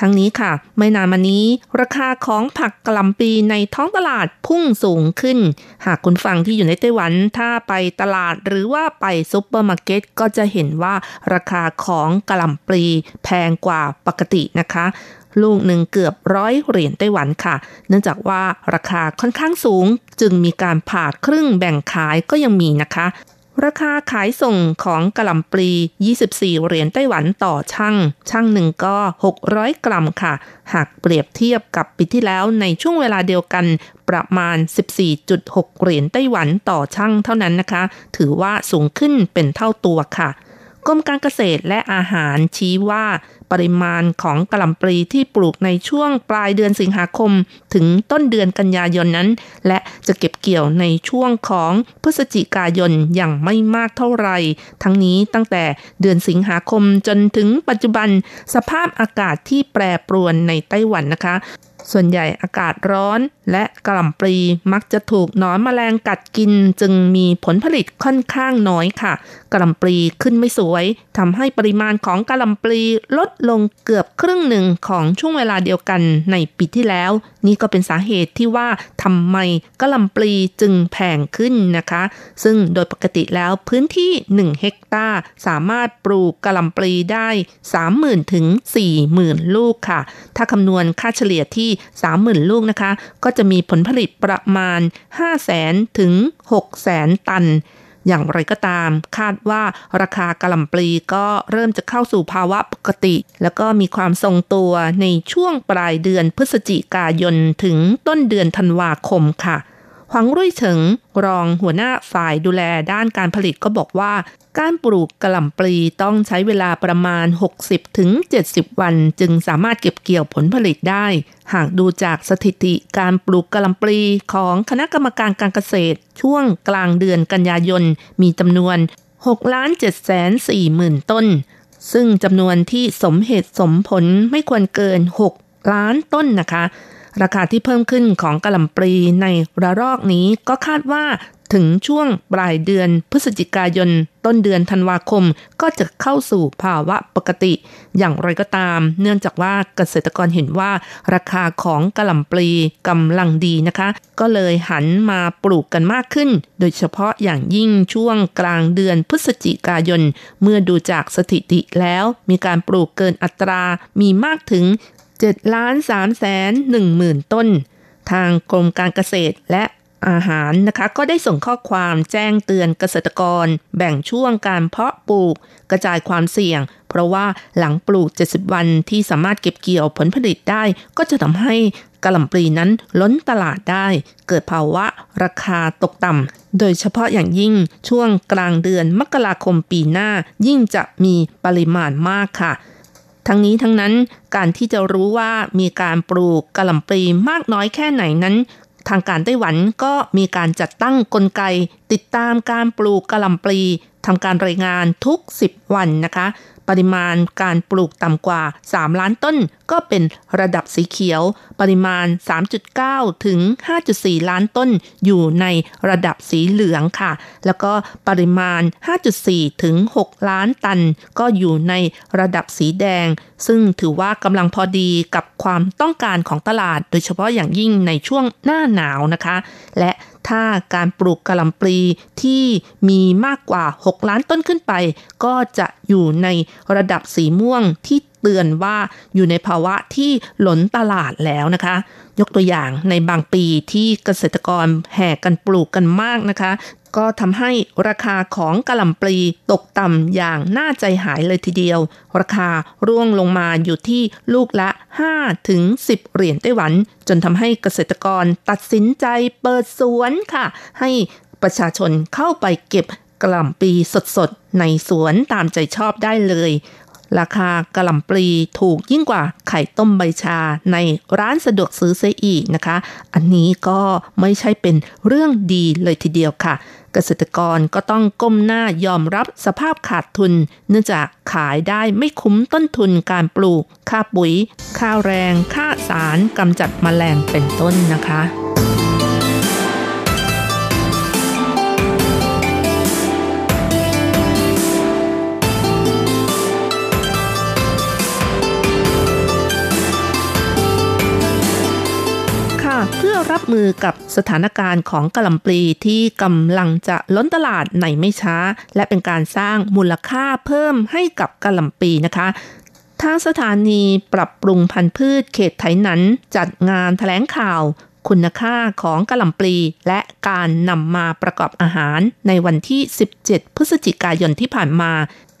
ทั้งนี้ค่ะ ไม่นานมานี้ ราคาของผักกะหล่ำปลีในท้องตลาดพุ่งสูงขึ้น หากคุณผู้ฟังที่อยู่ในไต้หวันถ้าไปตลาดหรือว่าไปซุปเปอร์มาร์เก็ตก็จะเห็นว่าราคาของกะหล่ำปลีแพงกว่าปกตินะคะ ลูกหนึ่งเกือบร้อยเหรียญไต้หวันค่ะ เนื่องจากว่าราคาค่อนข้างสูง จึงมีการผ่าครึ่งแบ่งขายก็ยังมีนะคะ ราคาขายส่งของกะหล่ำปลี 24 เหรียญไต้หวันต่อช่าง ช่างหนึ่งก็ 600 กรัมค่ะ หากเปรียบเทียบกับปีที่แล้วในช่วงเวลาเดียวกันประมาณ 14.6 เหรียญไต้หวันต่อช่างเท่านั้นนะคะ ถือว่าสูงขึ้นเป็นเท่าตัวค่ะกรมการเกษตรและอาหารชี้ว่าปริมาณของกะหล่ำปลีที่ปลูกในช่วงปลายเดือนสิงหาคม ถึงต้นเดือนกันยายนนั้น และจะเก็บ เกี่ยวในช่วงของพฤศจิกายนอย่างไม่มากเท่าไหร่ ทั้งนี้ตั้งแต่เดือนสิงหาคมจนถึงปัจจุบันสภาพอากาศที่แปรปรวนในไต้หวันนะคะ ส่วนใหญ่อากาศร้อน และกล่ำปลีมักจะถูกหนอนมแมลงกัดกิน จึงมีผลผลิตค่อนข้างน้อยค่ะกล่ำปลีขึ้นไม่สวยทำให้ปริมาณของกล่ำปลีลดลงเกือบครึ่งหนึ่งของช่วงเวลาเดียวกันในปีที่แล้ว นี่ก็เป็นสาเหตุที่ว่าทำไมกล่ำปลีจึงแพงขึ้นนะคะ ซึ่งโดยปกติแล้วพื้นที่ 1 เฮกตาร์สามารถปลูกกล่ำปลีได้ 30,000ถึง40,000 ลูกค่ะ ถ้าคำนวณค่าเฉลี่ยที่30,000 ลูกนะคะ ก็จะมีผลผลิตประมาณ 500,000 ถึง 600,000 ตัน อย่างไรก็ตาม คาดว่าราคากะหล่ำปลีก็เริ่มจะเข้าสู่ภาวะปกติ แล้วก็มีความทรงตัวในช่วงปลายเดือนพฤศจิกายนถึงต้นเดือนธันวาคมค่ะ หวังรุ่ยเฉิงรองหัวหน้าฝ่ายดูแลด้านการผลิตก็บอกว่า การปลูกกระหล่ำปลีต้องใช้เวลาประมาณ 60-70 วัน จึงสามารถเก็บเกี่ยวผลผลิตได้ หากดูจากสถิติการปลูกกระหล่ำปลีของคณะกรรมการการเกษตร ช่วงกลางเดือนกันยายน มีจำนวน6ล้าน7แสน4หมื่นต้น ซึ่งจำนวนที่สมเหตุสมผลไม่ควรเกิน 6 ล้านต้นนะคะ ราคาที่เพิ่มขึ้นของกะหล่ำปลีในระลอกนี้ก็คาดว่าถึงช่วงปลายเดือนพฤศจิกายน ต้นเดือนธันวาคมก็จะเข้าสู่ภาวะปกติ อย่างไรก็ตาม เนื่องจากว่าเกษตรกรเห็นว่า ราคาของกะหล่ำปลีกำลังดีนะคะ ก็เลยหันมาปลูกกันมากขึ้น โดยเฉพาะอย่างยิ่งช่วงกลางเดือนพฤศจิกายน เมื่อดูจากสถิติแล้วมีการปลูกเกินอัตรามีมากถึง 7ล้าน3แสน1หมื่นต้น ทางกรมการเกษตรและอาหารนะคะก็ได้ส่งข้อความแจ้งเตือนเกษตรกร แบ่งช่วงการเพาะปลูก กระจายความเสี่ยง เพราะว่าหลังปลูก 70 วันที่สามารถเก็บเกี่ยวผลผลิตได้ ก็จะทำให้กะหล่ำปลีนั้นล้นตลาดได้ เกิดภาวะราคาตกต่ำโดยเฉพาะอย่างยิ่งช่วงกลางเดือนมกราคมปีหน้ายิ่งจะมีปริมาณมากค่ะ ทั้งนี้ทั้งนั้นการที่จะรู้ว่ามีการปลูกกระหล่ำปลีมากน้อยแค่ไหนนั้น ทางการไต้หวันก็มีการจัดตั้งกลไก ติดตามการปลูกกระหล่ำปลีทำการรายงานทุก 10 วันนะคะ ปริมาณการปลูกต่ำกว่า 3 ล้านต้น ก็เป็นระดับสีเขียว ปริมาณ 3.9 ถึง 5.4 ล้านต้น อยู่ในระดับสีเหลืองค่ะ แล้วก็ปริมาณ 5.4 ถึง 6 ล้านตัน ก็อยู่ในระดับสีแดง ซึ่งถือว่ากำลังพอดีกับความต้องการของตลาด โดยเฉพาะอย่างยิ่งในช่วงหน้าหนาวนะคะ และ ถ้าการปลูกกะหล่ำปลีที่มีมากกว่า 6 ล้านต้นขึ้นไป ก็จะอยู่ในระดับสีม่วงที่เตือนว่าอยู่ในภาวะที่หล้นตลาดแล้วนะคะ ยกตัวอย่างในบางปีที่เกษตรกรแห่กันปลูกกันมากนะคะ ก็ทำให้ราคาของกะหล่ำปลีตกต่ำอย่างน่าใจหายเลยทีเดียว ราคาร่วงลงมาอยู่ที่ลูกละ 5 ถึง 10 เหรียญไต้หวัน จนทำให้เกษตรกรตัดสินใจเปิดสวนค่ะ ให้ประชาชนเข้าไปเก็บกะล่ำปีสดๆ ในสวนตามใจชอบได้เลย ราคากระหล่ำปลีถูกยิ่งกว่าไข่ต้มใบชาในร้านสะดวกซื้อเสียอีกนะคะ อันนี้ก็ไม่ใช่เป็นเรื่องดีเลยทีเดียวค่ะ เกษตรกรก็ต้องก้มหน้ายอมรับสภาพขาดทุน เนื่องจากขายได้ไม่คุ้มต้นทุนการปลูก ค่าปุ๋ย ค่าแรง ค่าสารกำจัดมแมลงเป็นต้นนะคะ รับมือกับสถานการณ์ของกะหล่ำปลีที่กำลังจะล้นตลาดในไม่ช้า และเป็นการสร้างมูลค่าเพิ่มให้กับกะหล่ำปลีนะคะทางสถานีปรับปรุงพันธุ์พืชเขตไถนันจัดงานแถลงข่าว คุณค่าของกะหล่ำปลีและการนำมาประกอบอาหารในวันที่ 17 พฤศจิกายนที่ผ่านมา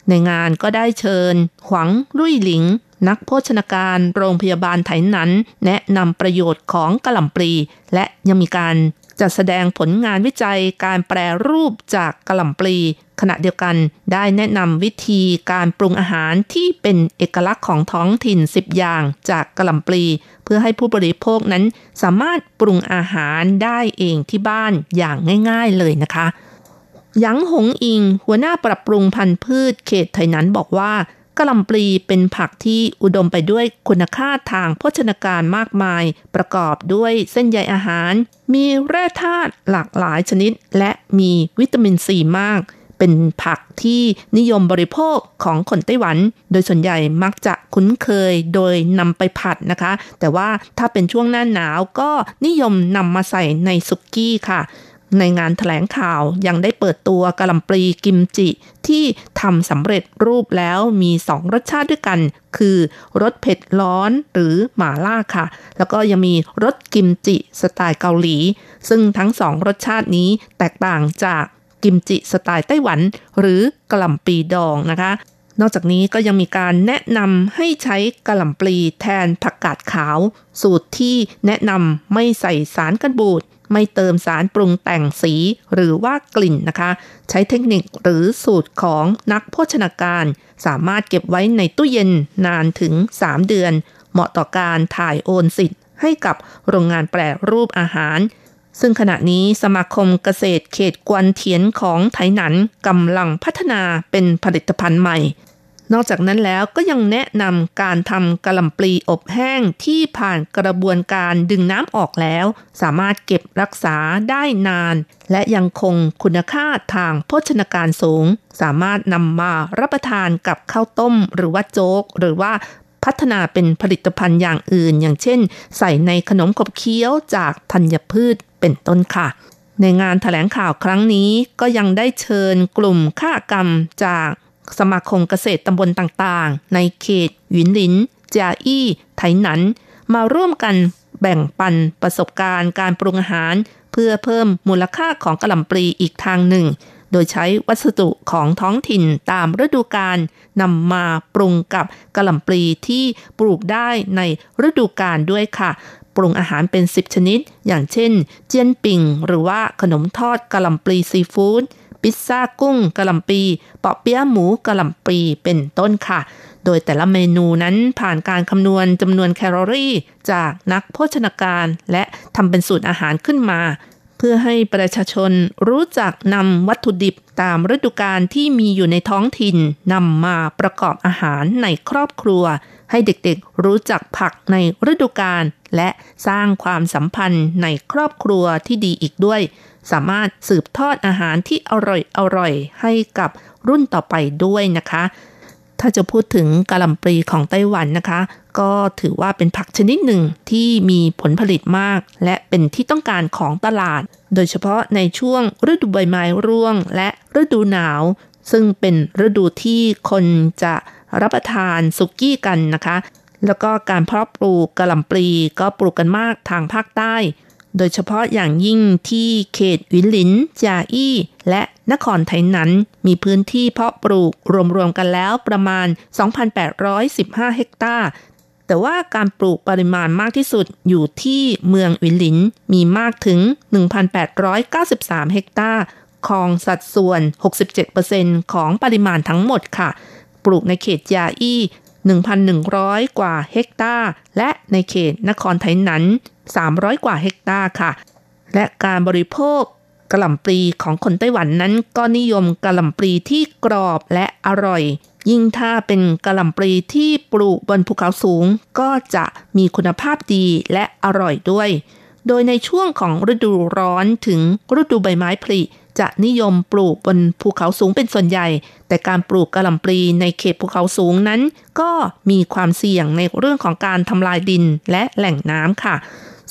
ในงานก็ได้เชิญ หวังรุ่ยหลิง นักโภชนาการโรงพยาบาลไถหนัน แนะนำประโยชน์ของกะหล่ำปลี และยังมีการจัดแสดงผลงานวิจัยการแปรรูปจากกะหล่ำปลี ขณะเดียวกันได้แนะนำวิธีการปรุงอาหารที่เป็นเอกลักษณ์ของท้องถิ่น 10 อย่างจากกะหล่ำปลี เพื่อให้ผู้บริโภคนั้นสามารถปรุงอาหารได้เองที่บ้านอย่างง่ายๆเลยนะคะหยังหงอิง หัวหน้าปรับปรุงพันธุ์พืชเขตไทยนั้นบอกว่า กะหล่ำปลีเป็นผักที่อุดมไปด้วยคุณค่าทางโภชนาการมากมาย ประกอบด้วยเส้นใยอาหาร มีแร่ธาตุหลากหลายชนิด และมีวิตามินซีมาก เป็นผักที่นิยมบริโภคของคนไต้หวัน โดยส่วนใหญ่มักจะคุ้นเคยโดยนำไปผัดนะคะ แต่ว่าถ้าเป็นช่วงหน้าหนาวก็นิยมนำมาใส่ในสุกี้ค่ะ ในงานถแถลงข่าวยังได้เปิดตัวกะหล่ำปลีกิมจิ ที่ทำสำเร็จรูปแล้วมีสองรสชาติด้วยกัน คือรสเผ็ดร้อนหรือหม่าล่าค่ะ แล้วก็ยังมีรสกิมจิสไตล์เกาหลี ซึ่งทั้งสองรสชาตินี้แตกต่างจากกิมจิสไตล์ไต้หวัน หรือกะหล่ำปลีดองนะคะ นอกจากนี้ก็ยังมีการแนะนำให้ใช้กะหล่ำปลีแทนผักกาดขาว สูตรที่แนะนำไม่ใส่สารกันบูด ไม่เติมสารปรุงแต่งสีหรือว่ากลิ่นนะคะ ใช้เทคนิคหรือสูตรของนักโภชนาการ สามารถเก็บไว้ในตู้เย็นนานถึง 3 เดือน เหมาะต่อการถ่ายโอนสิทธิ์ ให้กับโรงงานแปรรูปอาหาร ซึ่งขณะนี้สมาคมเกษตรเขตกวนเทียนของไทหนันกำลังพัฒนาเป็นผลิตภัณฑ์ใหม่ นอกจากนั้นแล้วก็ยังแนะนำการทำกะหล่ำปลีอบแห้งที่ผ่านกระบวนการดึงน้ำออกแล้ว สามารถเก็บรักษาได้นาน และยังคงคุณค่าทางโภชนาการสูง สามารถนำมารับประทานกับข้าวต้ม หรือว่าโจ๊ก หรือว่าพัฒนาเป็นผลิตภัณฑ์อย่างอื่น อย่างเช่น ใส่ในขนมขบเคี้ยวจากธัญพืชเป็นต้นค่ะในงานถแถลงข่าวครั้งนี้ก็ยังได้เชิญกลุ่มฆากรรมจาก สมาคมเกษตรตำบลต่างๆ ในเขตหวินหลิน จาอี้ ไถหนัน มาร่วมกันแบ่งปันประสบการณ์การปรุงอาหาร เพื่อเพิ่มมูลค่าของกะหล่ำปลีอีกทางหนึ่ง โดยใช้วัสดุของท้องถิ่นตามฤดูกาลนำมาปรุงกับกะหล่ำปลีที่ปลูกได้ในฤดูกาลด้วยค่ะ ปรุงอาหารเป็น 10 ชนิด อย่างเช่น เจียนปิ่งหรือว่าขนมทอดกะหล่ำปลีซีฟู้ด พิซซ่ากุ้งกะหล่ำปีเปาะเปี๊ยะหมูกะหล่ำปีเป็นต้นค่ะ โดยแต่ละเมนูนั้นผ่านการคำนวณจำนวนแคลอรี่ จากนักโภชนาการ และทำเป็นสูตรอาหารขึ้นมา เพื่อให้ประชาชนรู้จักนำวัตถุดิบตามฤดูกาลที่มีอยู่ในท้องถิ่นนำมาประกอบอาหารในครอบครัว ให้เด็กๆรู้จักผักในฤดูกาลและสร้างความสัมพันธ์ในครอบครัวที่ดีอีกด้วย สามารถสืบทอดอาหารที่อร่อยๆให้กับรุ่นต่อไปด้วยนะคะ ถ้าจะพูดถึงกะหล่ำปลีของไต้หวันนะคะ ก็ถือว่าเป็นผักชนิดหนึ่งที่มีผลผลิตมาก และเป็นที่ต้องการของตลาด โดยเฉพาะในช่วงฤดูใบไม้ร่วง และฤดูหนาว ซึ่งเป็นฤดูที่คนจะรับประทานสุกี้กันนะคะ แล้วก็การเพาะปลูกกะหล่ำปลีก็ปลูกกันมากทางภาคใต้ โดยเฉพาะอย่างยิ่งที่เขตวินหลิน จาอี้และนครไถหนานนั้น มีพื้นที่เพาะปลูกรวมๆกันแล้วประมาณ 2,815 เฮกตาร์ แต่ว่าการปลูกปริมาณมากที่สุดอยู่ที่เมืองหยุนหลิน มีมากถึง 1,893 เฮกตาร์ครองสัดส่วน 67%ของปริมาณทั้งหมดค่ะ ปลูกในเขตเจียอี้ 1,100 กว่าเฮกตาร์ และในเขตนครไถหนานนั้น 300 กว่าเฮกตาร์ค่ะ และการบริโภคกระหล่ำปลีของคนไต้หวันนั้น ก็นิยมกระหล่ำปลีที่กรอบและอร่อย ยิ่งถ้าเป็นกระหล่ำปลีที่ปลูกบนภูเขาสูง ก็จะมีคุณภาพดีและอร่อยด้วย โดยในช่วงของฤดูร้อนถึงฤดูใบไม้ผลิ จะนิยมปลูกบนภูเขาสูงเป็นส่วนใหญ่ แต่การปลูกกระหล่ำปลีในเขตภูเขาสูงนั้น ก็มีความเสี่ยงในเรื่องของการทำลายดินและแหล่งน้ำค่ะ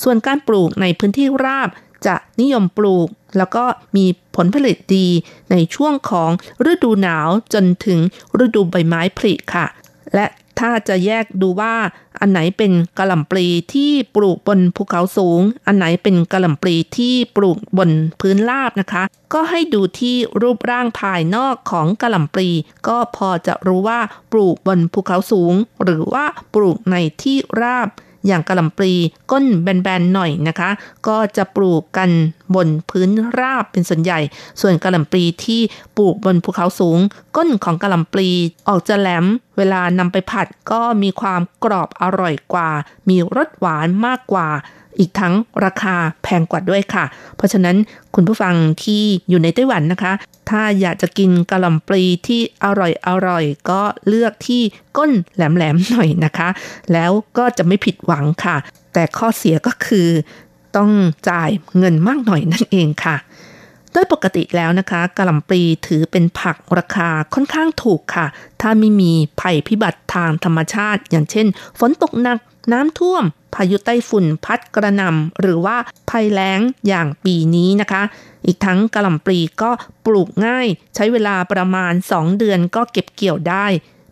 ส่วนการปลูกในพื้นที่ราบจะนิยมปลูก แล้วก็มีผลผลิตดีในช่วงของฤดูหนาวจนถึงฤดูใบไม้ผลิค่ะ และ ถ้าจะแยกดูว่าอันไหนเป็นกะหล่ำปลีที่ปลูกบนภูเขาสูง อันไหนเป็นกะหล่ำปลีที่ปลูกบนพื้นราบนะคะ ก็ให้ดูที่รูปร่างภายนอกของกะหล่ำปลีก็พอจะรู้ว่าปลูกบนภูเขาสูง หรือว่าปลูกในที่ราบ อย่างกระหล่ำปลีก้นแบนๆหน่อยนะคะ ก็จะปลูกกันบนพื้นราบเป็นส่วนใหญ่ ส่วนกระหล่ำปลีที่ปลูกบนภูเขาสูง ก้นของกระหล่ำปลีออกจะแหลม เวลานำไปผัดก็มีความกรอบอร่อยกว่า มีรสหวานมากกว่า อีกทั้งราคาแพงกว่าด้วยค่ะ เพราะฉะนั้นคุณผู้ฟังที่อยู่ในไต้หวันนะคะ ถ้าอยากจะกินกะหล่ำปลีที่อร่อยอร่อยก็เลือกที่ก้นแหลมๆหน่อยนะคะ แล้วก็จะไม่ผิดหวังค่ะ แต่ข้อเสียก็คือต้องจ่ายเงินมากหน่อยนั่นเองค่ะโดยปกติแล้วนะคะกะหล่ำปลีถือเป็นผักราคาค่อนข้างถูกค่ะ ถ้าไม่มีภัยพิบัติทางธรรมชาติ อย่างเช่น ฝนตกหนัก น้ำท่วม พายุไต้ฝุ่นพัดกระหน่ำหรือว่าภัยแล้งอย่างปีนี้นะคะ อีกทั้งกะหล่ำปลีก็ปลูกง่าย ใช้เวลาประมาณ 2 เดือนก็เก็บเกี่ยวได้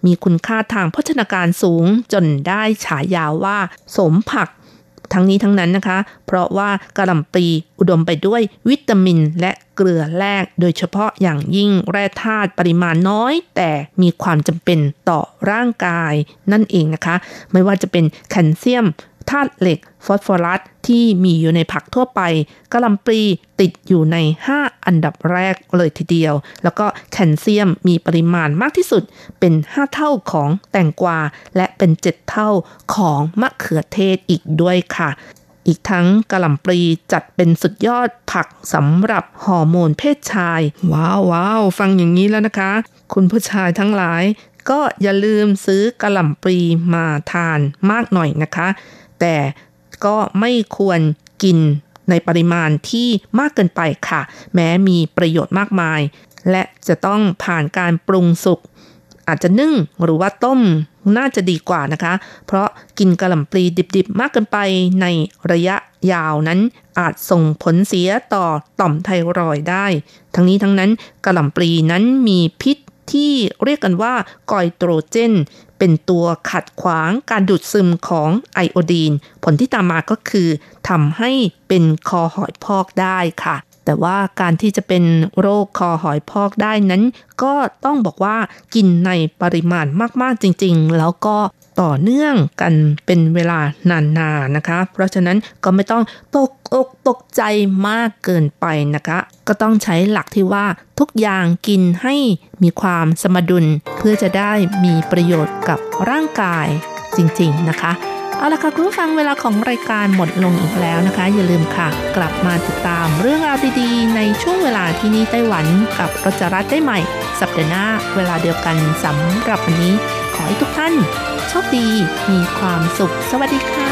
มีคุณค่าทางโภชนาการสูงจนได้ฉายาว่า สมผัก ทั้งนี้ทั้งนั้นนะคะ เพราะว่ากระหล่ำปลีอุดมไปด้วยวิตามินและเกลือแร่โดยเฉพาะอย่างยิ่งแร่ธาตุปริมาณน้อย แต่มีความจำเป็นต่อร่างกายนั่นเองนะคะ ไม่ว่าจะเป็นแคลเซียม ธาตุเหล็ก ฟอสฟอรัสที่มีอยู่ในผักทั่วไปกะหล่ำปลีติดอยู่ใน 5 อันดับแรกเลยทีเดียว แล้วก็แคลเซียมมีปริมาณมากที่สุดเป็น 5 เท่าของแตงกวา และเป็น 7 เท่าของมะเขือเทศอีกด้วยค่ะอีกทั้งกะหล่ำปลีจัดเป็นสุดยอดผักสำหรับฮอร์โมนเพศชาย ว้าวว้าวฟังอย่างนี้แล้วนะคะ คุณผู้ชายทั้งหลาย ก็อย่าลืมซื้อกะหล่ำปลีมาทานมากหน่อยนะคะ แต่ก็ไม่ควรกินในปริมาณที่มากเกินไปค่ะ แม้มีประโยชน์มากมาย และจะต้องผ่านการปรุงสุก อาจจะนึ่งหรือว่าต้มน่าจะดีกว่านะคะ เพราะกินกระหล่ำปลีดิบๆ มากเกินไปในระยะยาวนั้นอาจส่งผลเสียต่อต่อมไทรอยได้ ทั้งนี้ทั้งนั้นกระหล่ำปลีนั้นมีพิษ ที่เรียกกันว่ากอยโตรเจน เป็นตัวขัดขวางการดูดซึมของไอโอดีน ผลที่ตามมาก็คือทำให้เป็นคอหอยพอกได้ค่ะ แต่ว่าการที่จะเป็นโรคคอหอยพอกได้นั้น ก็ต้องบอกว่ากินในปริมาณมากๆจริง ๆ แล้วก็ ต่อเนื่องกันเป็นเวลานานๆนนะคะ เพราะฉะนั้นก็ไม่ต้องตกอกตกใจมากเกินไปนะคะ ก็ต้องใช้หลักที่ว่าทุกอย่างกินให้มีความสมดุล เพื่อจะได้มีประโยชน์กับร่างกายจริงๆนะคะเอาละค่ะคุณผู้ฟังเวลาของรายการหมดลงอีกแล้วนะคะ อย่าลืมค่ะ กลับมาติดตามเรื่องราวดีๆในช่วงเวลาที่นี่ไต้หวันกับรจรัสได้ใหม่ สัปดาห์หน้าเวลาเดียวกันสำหรับวันนี้ ขอให้ทุกท่าน โชคดี มีความสุข สวัสดีค่ะ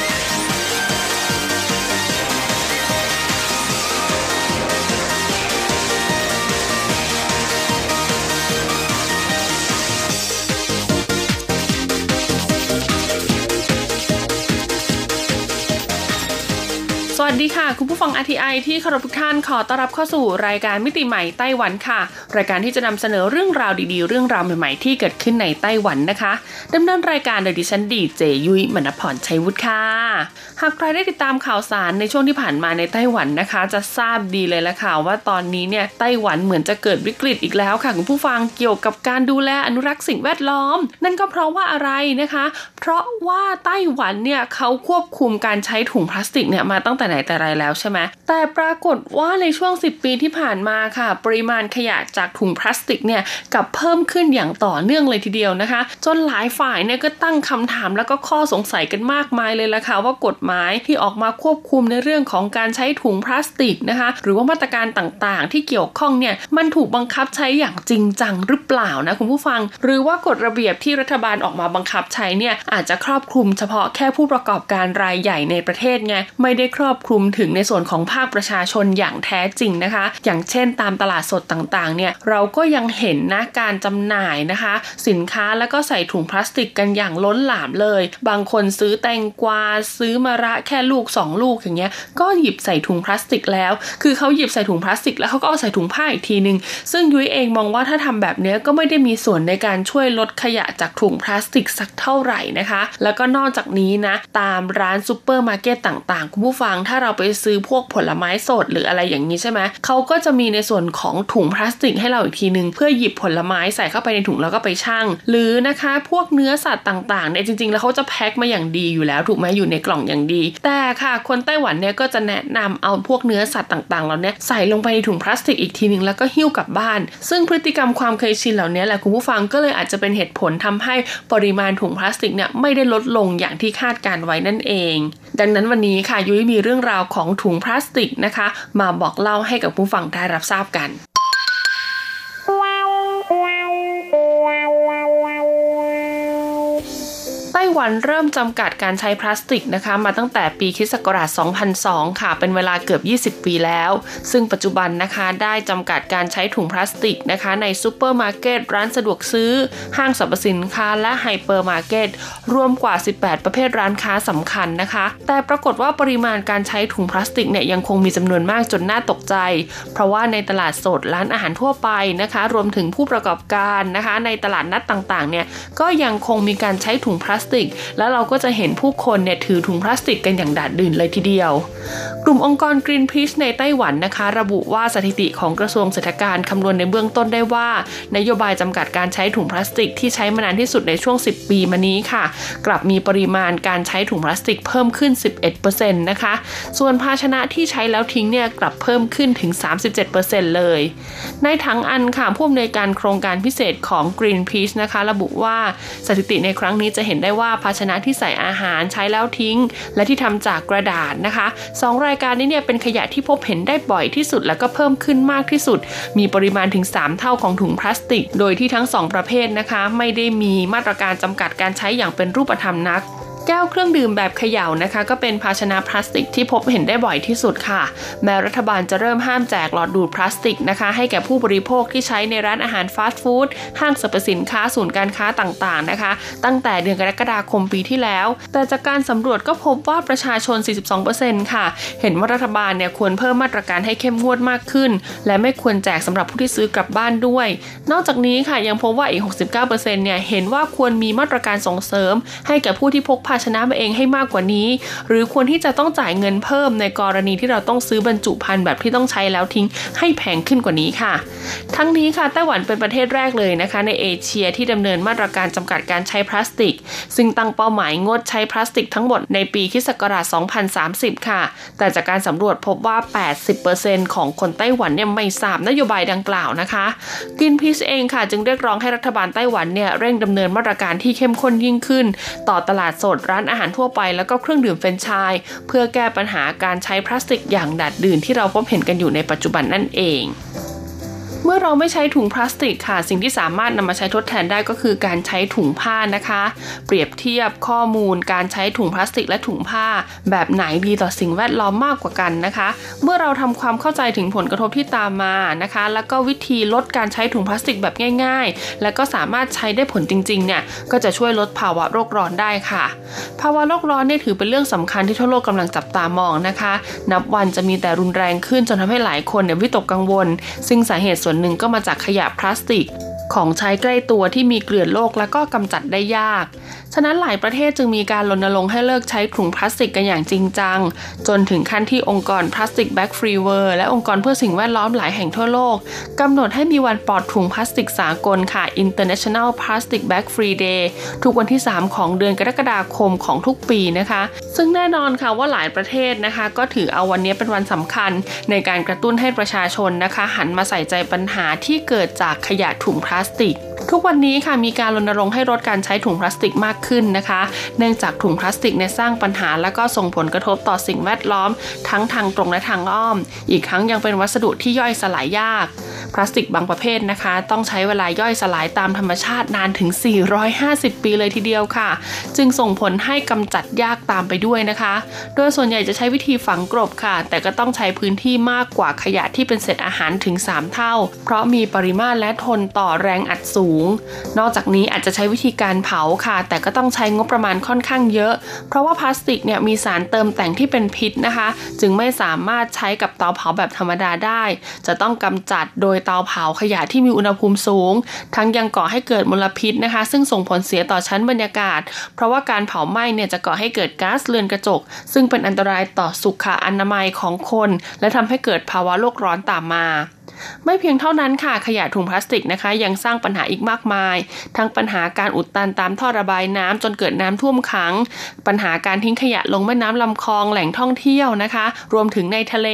ดีค่ะ คุณผู้ฟัง RTI ที่เคารพทุกท่านขอต้อนรับเข้าสู่รายการมิติใหม่ไต้หวันค่ะ รายการที่จะนำเสนอเรื่องราวดีๆ เรื่องราวใหม่ๆที่เกิดขึ้นในไต้หวันนะคะดำเนินรายการโดยดิฉันดีเจยุ้ยมณพรชัยวุฒิค่ะ หากใครได้ติดตามข่าวสารในช่วงที่ผ่านมาในไต้หวันนะคะ จะทราบดีเลยละค่ะว่าตอนนี้เนี่ยไต้หวันเหมือนจะเกิดวิกฤตอีกแล้วค่ะคุณผู้ฟังเกี่ยวกับการดูแลอนุรักษ์สิ่งแวดล้อม นั่นก็เพราะว่าอะไรนะคะ เพราะว่าไต้หวันเนี่ยเขาควบคุมการใช้ถุงพลาสติกเนี่ยมาตั้งแต่ไหนแต่ไรแล้วใช่ไหมแต่ปรากฏว่าในช่วง 10 ปีที่ผ่านมาค่ะ ปริมาณขยะจากถุงพลาสติกเนี่ยกับเพิ่มขึ้นอย่างต่อเนื่องเลยทีเดียวนะคะ จนหลายฝ่ายเนี่ยก็ตั้งคำถามแล้วก็ข้อสงสัยกันมากมายเลยละค่ะว่ากฎหมายที่ออกมาควบคุมในเรื่องของการใช้ถุงพลาสติกนะคะ หรือว่ามาตรการต่างๆ ที่เกี่ยวข้องเนี่ยมันถูกบังคับใช้อย่างจริงจังหรือเปล่านะคุณผู้ฟัง หรือว่ากฎระเบียบที่รัฐบาลออกมาบังคับใช้เนี่ยอาจจะครอบคลุมเฉพาะแค่ผู้ประกอบการรายใหญ่ในประเทศไงไม่ได้ครอบคลุมถึงในส่วนของภาคประชาชนอย่างแท้จริงนะคะ อย่างเช่นตามตลาดสดต่างๆ เนี่ยเราก็ยังเห็นนะการจำหน่ายนะคะ สินค้าแล้วก็ใส่ถุงพลาสติกกันอย่างล้นหลามเลย บางคนซื้อแตงกวาซื้อมะระแค่ลูก 2 ลูกอย่างเงี้ยก็หยิบใส่ถุงพลาสติกแล้ว คือเขาหยิบใส่ถุงพลาสติก แล้วเขาก็เอาใส่ถุงผ้าอีกทีนึงซึ่งยุ้ยเองมองว่าถ้าทำแบบนี้ก็ไม่ได้มีส่วนในการช่วยลดขยะจากถุงพลาสติกสักเท่าไหร่นะคะ แล้วก็นอกจากนี้นะตามร้านซูเปอร์มาร์เก็ตต่างๆ คุณผู้ฟังถ้าเราไปซื้อพวกผลไม้สดหรืออะไรอย่างนี้ใช่ไหมเขาก็จะมีในส่วนของถุงพลาสติกให้เราอีกทีนึงเพื่อหยิบผลไม้ใส่เข้าไปในถุงแล้วก็ไปชั่ง หรือนะคะพวกเนื้อสัตว์ต่างๆเนี่ยจริงๆ แล้วเขาจะแพ็คมาอย่างดีอยู่แล้วถูกไหมอยู่ในกล่องอย่างดี แต่ค่ะคนไต้หวันเนี่ยก็จะแนะนำเอาพวกเนื้อสัตว์ต่างๆเหล่านี้ใส่ลงไปในถุงพลาสติกอีกทีนึงแล้วก็หิ้วกลับบ้าน ซึ่งพฤติกรรมความเคยชินเหล่านี้แหละคุณผู้ฟังก็เลยอาจจะเป็นเหตุผลทำให้ปริมาณถุงพลาสติกเนี่ยไม่ได้ลดลงอย่างที่คาดการไว้นั่นเอง ดังนั้นวันนี้ค่ะยุ้ยมีเรื่องราวของถุงพลาสติกนะคะ มาบอกเล่าให้กับผู้ฟังได้รับทราบกัน ไต้หวันเริ่มจำกัดการใช้พลาสติกนะคะ มาตั้งแต่ปีคศ2002 ค่ะ เป็นเวลาเกือบ 20 ปีแล้ว ซึ่งปัจจุบันนะคะได้จำกัดการใช้ถุงพลาสติกนะคะ ในซูเปอร์มาร์เก็ตร้านสะดวกซื้อ ห้างสรรพสินค้า และไฮเปอร์มาร์เก็ตรวมกว่า 18 ประเภทร้านค้าสำคัญนะคะ แต่ปรากฏว่าปริมาณการใช้ถุงพลาสติกเนี่ยยังคงมีจำนวนมากจนน่าตกใจ เพราะว่าในตลาดสดร้านอาหารทั่วไปนะคะ รวมถึงผู้ประกอบการนะคะ ในตลาดนัดต่างๆเนี่ยก็ยังคงมีการใช้ถุงพลาสติกแล้วเราก็จะเห็นผู้คนเนี่ยถือถุงพลาสติกกันอย่างดาดดื่นเลยทีเดียว กลุ่มองค์กร Greenpeace ในไต้หวันนะคะ ระบุว่าสถิติของกระทรวงเศรษฐการคำนวณในเบื้องต้นได้ว่า นโยบายจำกัดการใช้ถุงพลาสติกที่ใช้มานานที่สุดในช่วง 10 ปีมานี้ค่ะ กลับมีปริมาณการใช้ถุงพลาสติกเพิ่มขึ้น 11%นะคะ ส่วนภาชนะที่ใช้แล้วทิ้งเนี่ยกลับเพิ่มขึ้นถึง 37%เลย ในถังอันค่ะผู้อำนวยการโครงการพิเศษของ Greenpeace นะคะ ระบุว่าสถิติในครั้งนี้จะเห็นได้ว่าว่าภาชนะที่ใส่อาหารใช้แล้วทิ้ง และที่ทำจากกระดาษนะคะสองรายการนี้เนี่ยเป็นขยะที่พบเห็นได้บ่อยที่สุด แล้วก็เพิ่มขึ้นมากที่สุด มีปริมาณถึง 3 เท่าของถุงพลาสติก โดยที่ทั้ง 2 ประเภทนะคะ ไม่ได้มีมาตรการจำกัดการใช้อย่างเป็นรูปธรรมนัก แก้วเครื่องดื่มแบบเขย่านะคะ ก็เป็นภาชนะพลาสติกที่พบเห็นได้บ่อยที่สุดค่ะ แม้รัฐบาลจะเริ่มห้ามแจกหลอดดูดพลาสติกนะคะ ให้แก่ผู้บริโภคที่ใช้ในร้านอาหารฟาสต์ฟู้ดห้างสรรพสินค้าศูนย์การค้าต่างๆนะคะ ตั้งแต่เดือนกรกฎาคมปีที่แล้ว แต่จากการสำรวจก็พบว่าประชาชน 42%ค่ะ เห็นว่ารัฐบาลเนี่ยควรเพิ่มมาตรการให้เข้มงวดมากขึ้น และไม่ควรแจกสำหรับผู้ที่ซื้อกลับบ้านด้วย นอกจากนี้ค่ะยังพบว่าอีก 69%เนี่ยเห็นว่าควรมีมาตรการส่งเสริม ให้แก่ผู้ที่พกภาชนะมาเองให้มากกว่านี้ หรือควรที่จะต้องจ่ายเงินเพิ่มในกรณีที่เราต้องซื้อบรรจุภัณฑ์แบบที่ต้องใช้แล้วทิ้งให้แพงขึ้นกว่านี้ค่ะ ทั้งนี้ค่ะไต้หวันเป็นประเทศแรกเลยนะคะ ในเอเชียที่ดำเนินมาตรการจำกัดการใช้พลาสติก ซึ่งตั้งเป้าหมายงดใช้พลาสติกทั้งหมดในปีคศ2030 ค่ะ แต่จากการสำรวจพบว่า 80%ของคนไต้หวันเนี่ยไม่ทราบนโยบายดังกล่าวนะคะกินพีชเองค่ะ จึงเรียกร้องให้รัฐบาลไต้หวันเนี่ยเร่งดำเนินมาตรการที่เข้มข้นยิ่งขึ้น ต่อตลาดสดร้านอาหารทั่วไปแล้วก็เครื่องดื่มเฟรนช์ชายเพื่อแก้ปัญหาการใช้พลาสติกอย่างดัดดื่นที่เราพบเห็นกันอยู่ในปัจจุบันนั่นเอง เมื่อเราไม่ใช้ถุงพลาสติกค่ะ สิ่งที่สามารถนำมาใช้ทดแทนได้ก็คือการใช้ถุงผ้านะคะ เปรียบเทียบข้อมูลการใช้ถุงพลาสติกและถุงผ้า แบบไหนดีต่อสิ่งแวดล้อมมากกว่ากันนะคะ เมื่อเราทำความเข้าใจถึงผลกระทบที่ตามมานะคะ แล้วก็วิธีลดการใช้ถุงพลาสติกแบบง่าย ๆ แล้วก็สามารถใช้ได้ผลจริงๆเนี่ยก็จะช่วยลดภาวะโลกร้อนได้ค่ะ ภาวะโลกร้อนเนี่ยถือเป็นเรื่องสำคัญที่ทั่วโลกกำลังจับตามองนะคะ นับวันจะมีแต่รุนแรงขึ้นจนทำให้หลายคนเนี่ยวิตกกังวล ซึ่งสาเหตุส่วนหนึ่งก็มาจากขยะพลาสติก ของใช้ใกล้ตัวที่มีเกลื่อนโลกแล้วก็กำจัดได้ยาก ฉะนั้นหลายประเทศจึงมีการรณรงค์ให้เลิกใช้ถุงพลาสติกกันอย่างจริงจัง จนถึงขั้นที่องค์กร Plastic Bag Free World และองค์กรเพื่อสิ่งแวดล้อมหลายแห่งทั่วโลกกำหนดให้มีวันปลอดถุงพลาสติกสากลค่ะ International Plastic Bag Free Day ทุกวันที่ 3 ของเดือนกรกฎาคมของทุกปีนะคะ ซึ่งแน่นอนค่ะว่าหลายประเทศนะคะ ก็ถือเอาวันนี้เป็นวันสำคัญในการกระตุ้นให้ประชาชนนะคะ หันมาใส่ใจปัญหาที่เกิดจากขยะถุงพลาสติก ทุกวันนี้ค่ะมีการรณรงค์ให้ลดการใช้ถุงพลาสติกมากขึ้นนะคะ เนื่องจากถุงพลาสติกเนี่ยสร้างปัญหา และก็ส่งผลกระทบต่อสิ่งแวดล้อม ทั้งทางตรงและทางอ้อม อีกทั้งยังเป็นวัสดุที่ย่อยสลายยาก พลาสติกบางประเภทนะคะ ต้องใช้เวลาย่อยสลายตามธรรมชาตินานถึง 450 ปีเลยทีเดียวค่ะ จึงส่งผลให้กำจัดยากตามไปด้วยนะคะ โดยส่วนใหญ่จะใช้วิธีฝังกลบค่ะ แต่ก็ต้องใช้พื้นที่มากกว่าขยะที่เป็นเศษอาหารถึง 3 เท่า เพราะมีปริมาตรและทนต่อแรงอัดสูง นอกจากนี้อาจจะใช้วิธีการเผาค่ะ แต่ก็ต้องใช้งบประมาณค่อนข้างเยอะ เพราะว่าพลาสติกเนี่ยมีสารเติมแต่งที่เป็นพิษนะคะ จึงไม่สามารถใช้กับเตาเผาแบบธรรมดาได้ จะต้องกำจัดโดยเตาเผาขยะที่มีอุณหภูมิสูง ทั้งยังก่อให้เกิดมลพิษนะคะ ซึ่งส่งผลเสียต่อชั้นบรรยากาศ เพราะว่าการเผาไหม้เนี่ยจะก่อให้เกิดก๊าซเรือนกระจก ซึ่งเป็นอันตรายต่อสุขอนามัยของคน และทำให้เกิดภาวะโลกร้อนตามมา ไม่เพียงเท่านั้นค่ะขยะถุงพลาสติกนะคะ ยังสร้างปัญหาอีกมากมาย ทั้งปัญหาการอุดตันตามท่อระบายน้ำจนเกิดน้ำท่วมขัง ปัญหาการทิ้งขยะลงแม่น้ำลำคลองแหล่งท่องเที่ยวนะคะ รวมถึงในทะเล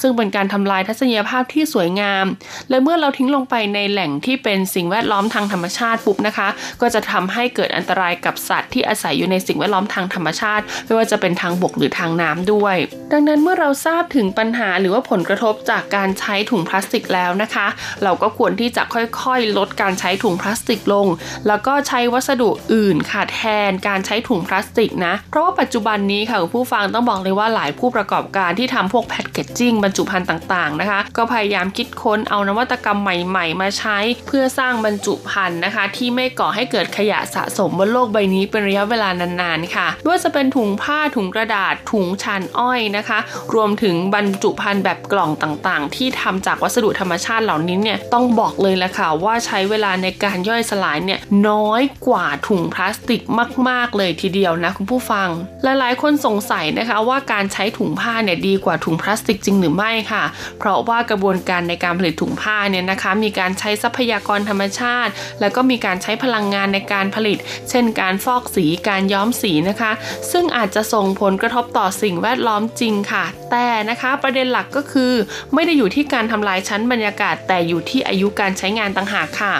ซึ่งเป็นการทำลายทัศนียภาพที่สวยงาม และเมื่อเราทิ้งลงไปในแหล่งที่เป็นสิ่งแวดล้อมทางธรรมชาติปุ๊บนะคะ ก็จะทำให้เกิดอันตรายกับสัตว์ที่อาศัยอยู่ในสิ่งแวดล้อมทางธรรมชาติ ไม่ว่าจะเป็นทางบกหรือทางน้ำด้วย ดังนั้นเมื่อเราทราบถึงปัญหาหรือว่าผลกระทบจากการใช้ถุงพลาสติกแล้วนะคะ เราก็ควรที่จะค่อยๆ ลดการใช้ถุงพลาสติกลง แล้วก็ใช้วัสดุอื่นค่ะแทนการใช้ถุงพลาสติกนะ เพราะว่าปัจจุบันนี้ค่ะคุณผู้ฟังต้องบอกเลยว่าหลายผู้ประกอบการที่ทำพวกแพคเกจจิ้งบรรจุภัณฑ์ต่างๆนะคะ ก็พยายามคิดค้นเอานวัตกรรมใหม่ๆ มาใช้เพื่อสร้างบรรจุภัณฑ์นะคะ ที่ไม่ก่อให้เกิดขยะสะสมบนโลกใบนี้เป็นระยะเวลานานๆค่ะไม่ว่าจะเป็นถุงผ้าถุงกระดาษถุงชานอ้อยนะคะ รวมถึงบรรจุภัณฑ์แบบกล่องต่างๆ ที่ทำจากวัสดุธรรมชาติเหล่านี้เนี่ยต้องบอกเลยแหละค่ะว่าใช้เวลาในการย่อยสลายเนี่ยน้อยกว่าถุงพลาสติกมาก ๆ เลยทีเดียวนะคุณผู้ฟัง หลายๆ คนสงสัยนะคะว่าการใช้ถุงผ้าเนี่ยดีกว่าถุงพลาสติกจริงหรือไม่ค่ะ เพราะว่ากระบวนการในการผลิตถุงผ้าเนี่ยนะคะมีการใช้ทรัพยากรธรรมชาติ แล้วก็มีการใช้พลังงานในการผลิต เช่น การฟอกสีการย้อมสีนะคะ ซึ่งอาจจะส่งผลกระทบต่อสิ่งแวดล้อมจริงค่ะ แต่นะคะประเด็นหลักก็คือ ไม่ได้อยู่ที่การทำลายชั้นบรรยากาศแต่อยู่ที่อายุการใช้งานต่างหากค่ะ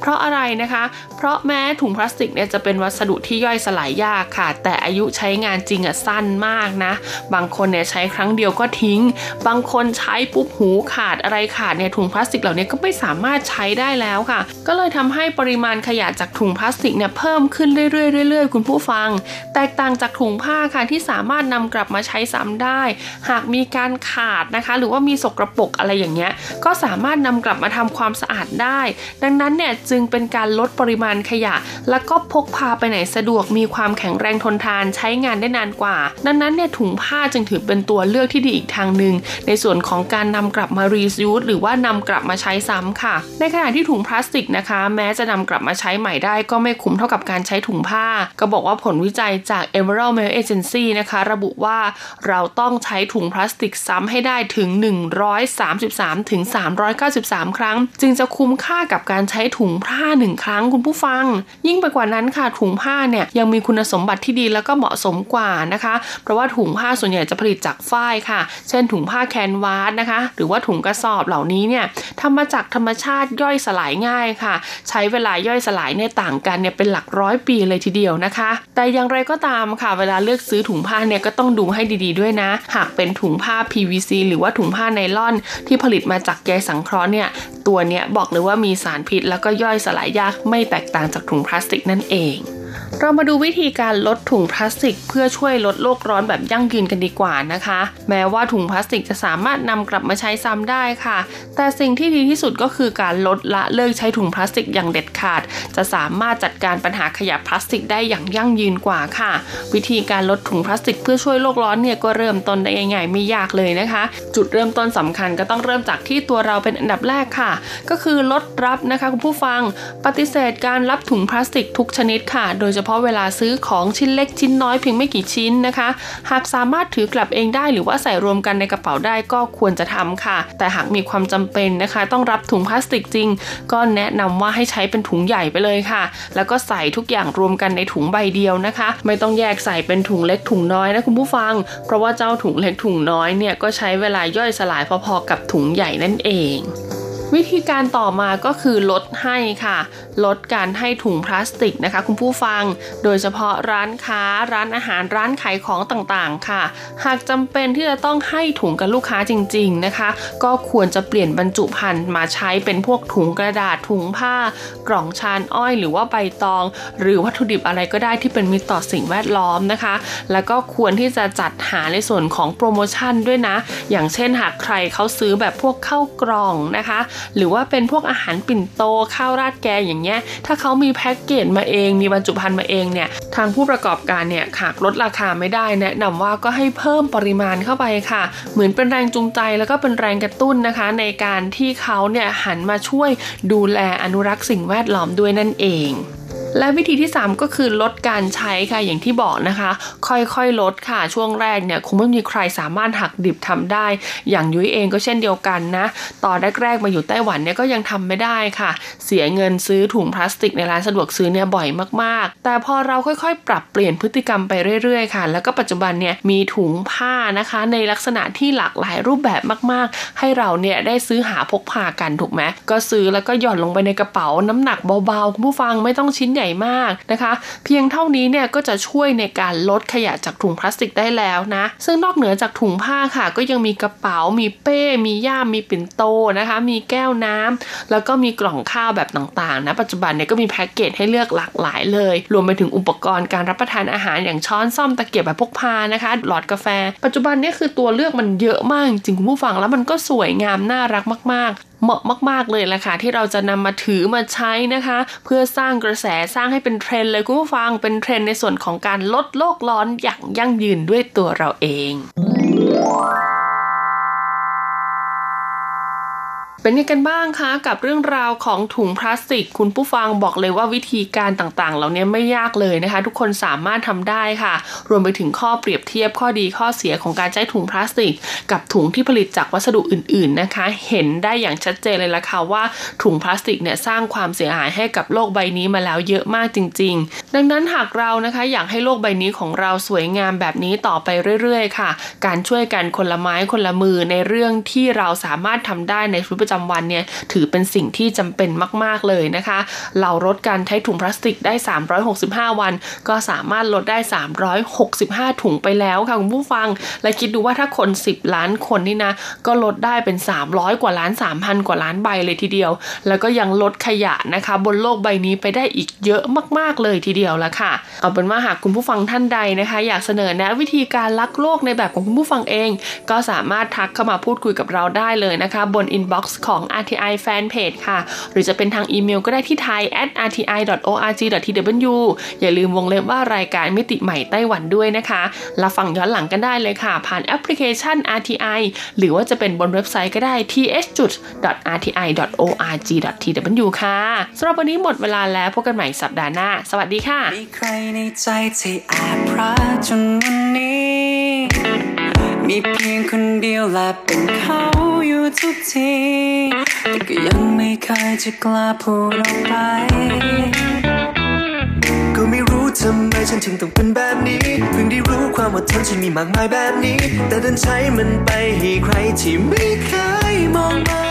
เพราะอะไรนะคะ เพราะแม้ถุงพลาสติกเนี่ยจะเป็นวัสดุที่ย่อยสลายยากค่ะ แต่อายุใช้งานจริงอะสั้นมากนะ บางคนเนี่ยใช้ครั้งเดียวก็ทิ้ง บางคนใช้ปุ๊บหูขาดอะไรขาดเนี่ยถุงพลาสติกเหล่านี้ก็ไม่สามารถใช้ได้แล้วค่ะ ก็เลยทำให้ปริมาณขยะจากถุงพลาสติกเนี่ยเพิ่มขึ้นเรื่อยๆเรื่อยๆคุณผู้ฟัง แตกต่างจากถุงผ้าค่ะที่สามารถนำกลับมาใช้ซ้ำได้ หากมีการขาดนะคะ หรือว่ามีสกรปรกอะไรอย่างเงี้ยก็สามารถนำกลับมาทำความสะอาดได้ ดังนั้นเนี่ยจึงเป็นการลดปริมาณขยะ แล้วก็พกพาไปไหนสะดวกมีความแข็งแรงทนทานใช้งานได้นานกว่า ดังนั้นเนี่ยถุงผ้าจึงถือเป็นตัวเลือกที่ดีอีกทางหนึ่งในส่วนของการนำกลับมา reuse หรือว่านำกลับมาใช้ซ้ำค่ะ ในขณะที่ถุงพลาสติกนะคะ แม้จะนำกลับมาใช้ใหม่ได้ ก็ไม่คุ้มเท่ากับการใช้ถุงผ้า ก็บอกว่าผลวิจัยจาก Emerald Mail Agency นะคะ ระบุว่าเราต้องใช้ถุงพลาสติกซ้ำให้ได้ถึง 133ถึง393 ครั้ง จึงจะคุ้มค่ากับการใช้ถุงผ้าหนึ่งครั้งคุณผู้ฟัง ยิ่งไปกว่านั้นค่ะถุงผ้าเนี่ยยังมีคุณสมบัติที่ดีแล้วก็เหมาะสมกว่านะคะ เพราะว่าถุงผ้าส่วนใหญ่จะผลิตจากฝ้ายค่ะ เช่นถุงผ้าแคนวาสนะคะ หรือว่าถุงกระสอบเหล่านี้เนี่ยทำมาจากธรรมชาติย่อยสลายง่ายค่ะ ใช้เวลาย่อยสลายเนี่ยต่างกันเนี่ยเป็นหลักร้อยปีเลยทีเดียวนะคะ แต่อย่างไรก็ตามค่ะ เวลาเลือกซื้อถุงผ้าเนี่ยก็ต้องดูให้ดีๆด้วยนะ หากเป็นถุงผ้า PVC หรือว่าถุงผ้าไนล่อน ที่ผลิตมาจากใยสังเคราะห์เนี่ยตัวเนี้ยบอกเลยว่ามีสารพิษ แล้วก็ย่อยสลายยากไม่แตกต่างจากถุงพลาสติกนั่นเอง เรามาดูวิธีการลดถุงพลาสติก เพื่อช่วยลดโลกร้อนแบบยั่งยืนกันดีกว่านะคะ แม้ว่าถุงพลาสติกจะสามารถนำกลับมาใช้ซ้ำได้ค่ะ แต่สิ่งที่ดีที่สุดก็คือการลดละเลิกใช้ถุงพลาสติกอย่างเด็ดขาด จะสามารถจัดการปัญหาขยะพลาสติกได้อย่างยั่งยืนกว่าค่ะ วิธีการลดถุงพลาสติก เพื่อช่วยโลกร้อนเนี่ยก็เริ่มต้นได้ง่ายๆไม่ยากเลยนะคะ จุดเริ่มต้นสำคัญก็ต้องเริ่มจากที่ตัวเราเป็นอันดับแรกค่ะ ก็คือลดรับนะคะคุณผู้ฟัง ปฏิเสธการรับถุงพลาสติกทุกชนิดค่ะโดยเฉพาะเวลาซื้อของชิ้นเล็กชิ้นน้อยเพียงไม่กี่ชิ้นนะคะ หากสามารถถือกลับเองได้หรือว่าใส่รวมกันในกระเป๋าได้ก็ควรจะทำค่ะ แต่หากมีความจำเป็นนะคะ ต้องรับถุงพลาสติกจริง ก็แนะนำว่าให้ใช้เป็นถุงใหญ่ไปเลยค่ะ แล้วก็ใส่ทุกอย่างรวมกันในถุงใบเดียวนะคะ ไม่ต้องแยกใส่เป็นถุงเล็กถุงน้อยนะคุณผู้ฟัง เพราะว่าเจ้าถุงเล็กถุงน้อยเนี่ยก็ใช้เวลาย่อยสลายพอๆกับถุงใหญ่นั่นเองวิธีการต่อมาก็คือลดให้ค่ะ ลดการให้ถุงพลาสติกนะคะคุณผู้ฟัง โดยเฉพาะร้านค้าร้านอาหารร้านขายของต่างๆ ค่ะ หากจำเป็นที่จะต้องให้ถุงกับลูกค้าจริง ๆนะคะ ก็ควรจะเปลี่ยนบรรจุภัณฑ์มาใช้เป็นพวกถุงกระดาษถุงผ้า กล่องชานอ้อย หรือว่าใบตอง หรือวัตถุดิบอะไรก็ได้ที่เป็นมิตรต่อสิ่งแวดล้อมนะคะ แล้วก็ควรที่จะจัดหาในส่วนของโปรโมชั่นด้วยนะ อย่างเช่นหากใครเขาซื้อแบบพวกข้าวกล่องนะคะ หรือว่าเป็นพวกอาหารปิ่นโตข้าวราดแกงอย่างเงี้ยถ้าเขามีแพ็กเกจมาเอง มีบรรจุภัณฑ์มาเองเนี่ยทางผู้ประกอบการเนี่ยหากลดราคาไม่ได้ แนะนำว่าก็ให้เพิ่มปริมาณเข้าไปค่ะ เหมือนเป็นแรงจูงใจแล้วก็เป็นแรงกระตุ้นนะคะ ในการที่เขาเนี่ยหันมาช่วยดูแลอนุรักษ์สิ่งแวดล้อมด้วยนั่นเอง และวิธีที่ 3 ก็คือลดการใช้ค่ะอย่างที่บอกนะคะ ค่อยๆลดค่ะช่วงแรกเนี่ยคงไม่มีใครสามารถหักดิบทำได้ อย่างยุ้ยเองก็เช่นเดียวกันนะตอนแรกๆมาอยู่ไต้หวันเนี่ยก็ยังทำไม่ได้ค่ะ เสียเงินซื้อถุงพลาสติกในร้านสะดวกซื้อเนี่ยบ่อยมากๆ แต่พอเราค่อยๆ ปรับเปลี่ยนพฤติกรรมไปเรื่อยๆค่ะ แล้วก็ปัจจุบันเนี่ยมีถุงผ้านะคะ ในลักษณะที่หลากหลายรูปแบบมากๆ ให้เราเนี่ยได้ซื้อหาพกพากันถูกไหมก็ซื้อแล้วก็หย่อนลงไปในกระเป๋าน้ำหนักเบาๆคุณผู้ฟังไม่ต้องชิ้นใหญ่มากนะคะ เพียงเท่านี้เนี่ยก็จะช่วยในการลดขยะจากถุงพลาสติกได้แล้วนะ ซึ่งนอกเหนือจากถุงผ้าค่ะ ก็ยังมีกระเป๋า มีเป้ มีย่าม มีปิ่นโตนะคะ มีแก้วน้ำแล้วก็มีกล่องข้าวแบบต่างๆนะ ปัจจุบันเนี่ยก็มีแพ็กเกจให้เลือกหลากหลายเลย รวมไปถึงอุปกรณ์การรับประทานอาหารอย่างช้อนซ่อมตะเกียบแบบพกพานะคะ หลอดกาแฟ ปัจจุบันเนี่ยคือตัวเลือกมันเยอะมากจริงคุณผู้ฟังแล้วมันก็สวยงามน่ารักมากๆเหมาะมาก ๆ เลยแหละค่ะที่เราจะนำมาถือมาใช้นะคะ เพื่อสร้างกระแสสร้างให้เป็นเทรนด์เลยคุณผู้ฟังเป็นเทรนด์ในส่วนของการลดโลกร้อนอย่างยั่งยืนด้วยตัวเราเอง เป็นยังไงกันบ้างคะกับเรื่องราวของถุงพลาสติก คุณผู้ฟังบอกเลยว่าวิธีการต่างๆ เหล่านี้ไม่ยากเลยนะคะ ทุกคนสามารถทำได้ค่ะ รวมไปถึงข้อเปรียบเทียบข้อดีข้อเสียของการใช้ถุงพลาสติก กับถุงที่ผลิตจากวัสดุอื่น ๆนะคะ เห็นได้อย่างชัดเจนเลยละค่ะว่าถุงพลาสติกเนี่ยสร้างความเสียหายให้กับโลกใบนี้มาแล้วเยอะมากจริง ๆ ดังนั้นหากเรานะคะอยากให้โลกใบนี้ของเราสวยงามแบบนี้ต่อไปเรื่อย ๆ ค่ะ การช่วยกันคนละไม้คนละมือในเรื่องที่เราสามารถทำได้ในชีวิตประจำวันเนี่ยถือเป็นสิ่งที่จำเป็นมาก ๆ เลยนะคะ เราลดการใช้ถุงพลาสติกได้ 365 วัน ก็สามารถลดได้ 365 ถุงไปแล้วค่ะคุณผู้ฟัง และคิดดูว่าถ้าคน 10 ล้านคนนี่นะ ก็ลดได้เป็น 300 กว่าล้าน 3,000 กว่าล้านใบเลยทีเดียว แล้วก็ยังลดขยะนะคะ บนโลกใบนี้ไปได้อีกเยอะมาก ๆ เลยทีเดียวละค่ะ เอาเป็นว่าหากคุณผู้ฟังท่านใดนะคะ อยากเสนอแนะวิธีการรักโลกในแบบของคุณผู้ฟังเอง ก็สามารถทักเข้ามาพูดคุยกับเราได้เลยนะคะ บน inbox ของ RTI Fanpage ค่ะ หรือจะเป็นทางอีเมลก็ได้ที่ thai at rti.org.tw อย่าลืมวงเล็บว่ารายการมิติใหม่ไต้หวันด้วยนะคะรับฟังย้อนหลังกันได้เลยค่ะ ผ่านแอปพลิเคชัน RTI หรือว่าจะเป็นบนเว็บไซต์ก็ได้ th.rti.org.tw ค่ะสำหรับวันนี้หมดเวลาแล้วพบกันใหม่สัปดาห์หน้า สวัสดีค่ะมีใครในใจที่แอบรักจนวันนี้ มีเพียงคนเดียวและเป็นเขาอยู่ทุกที แต่ก็ยังไม่เคยจะกล้าพูดออกไป ก็ไม่รู้ทำไมฉันถึงต้องเป็นแบบนี้ เพิ่งได้รู้ความอดทนฉันมีมากมายแบบนี้ แต่ดันใช้มันไปให้ใครที่ไม่เคยมองมา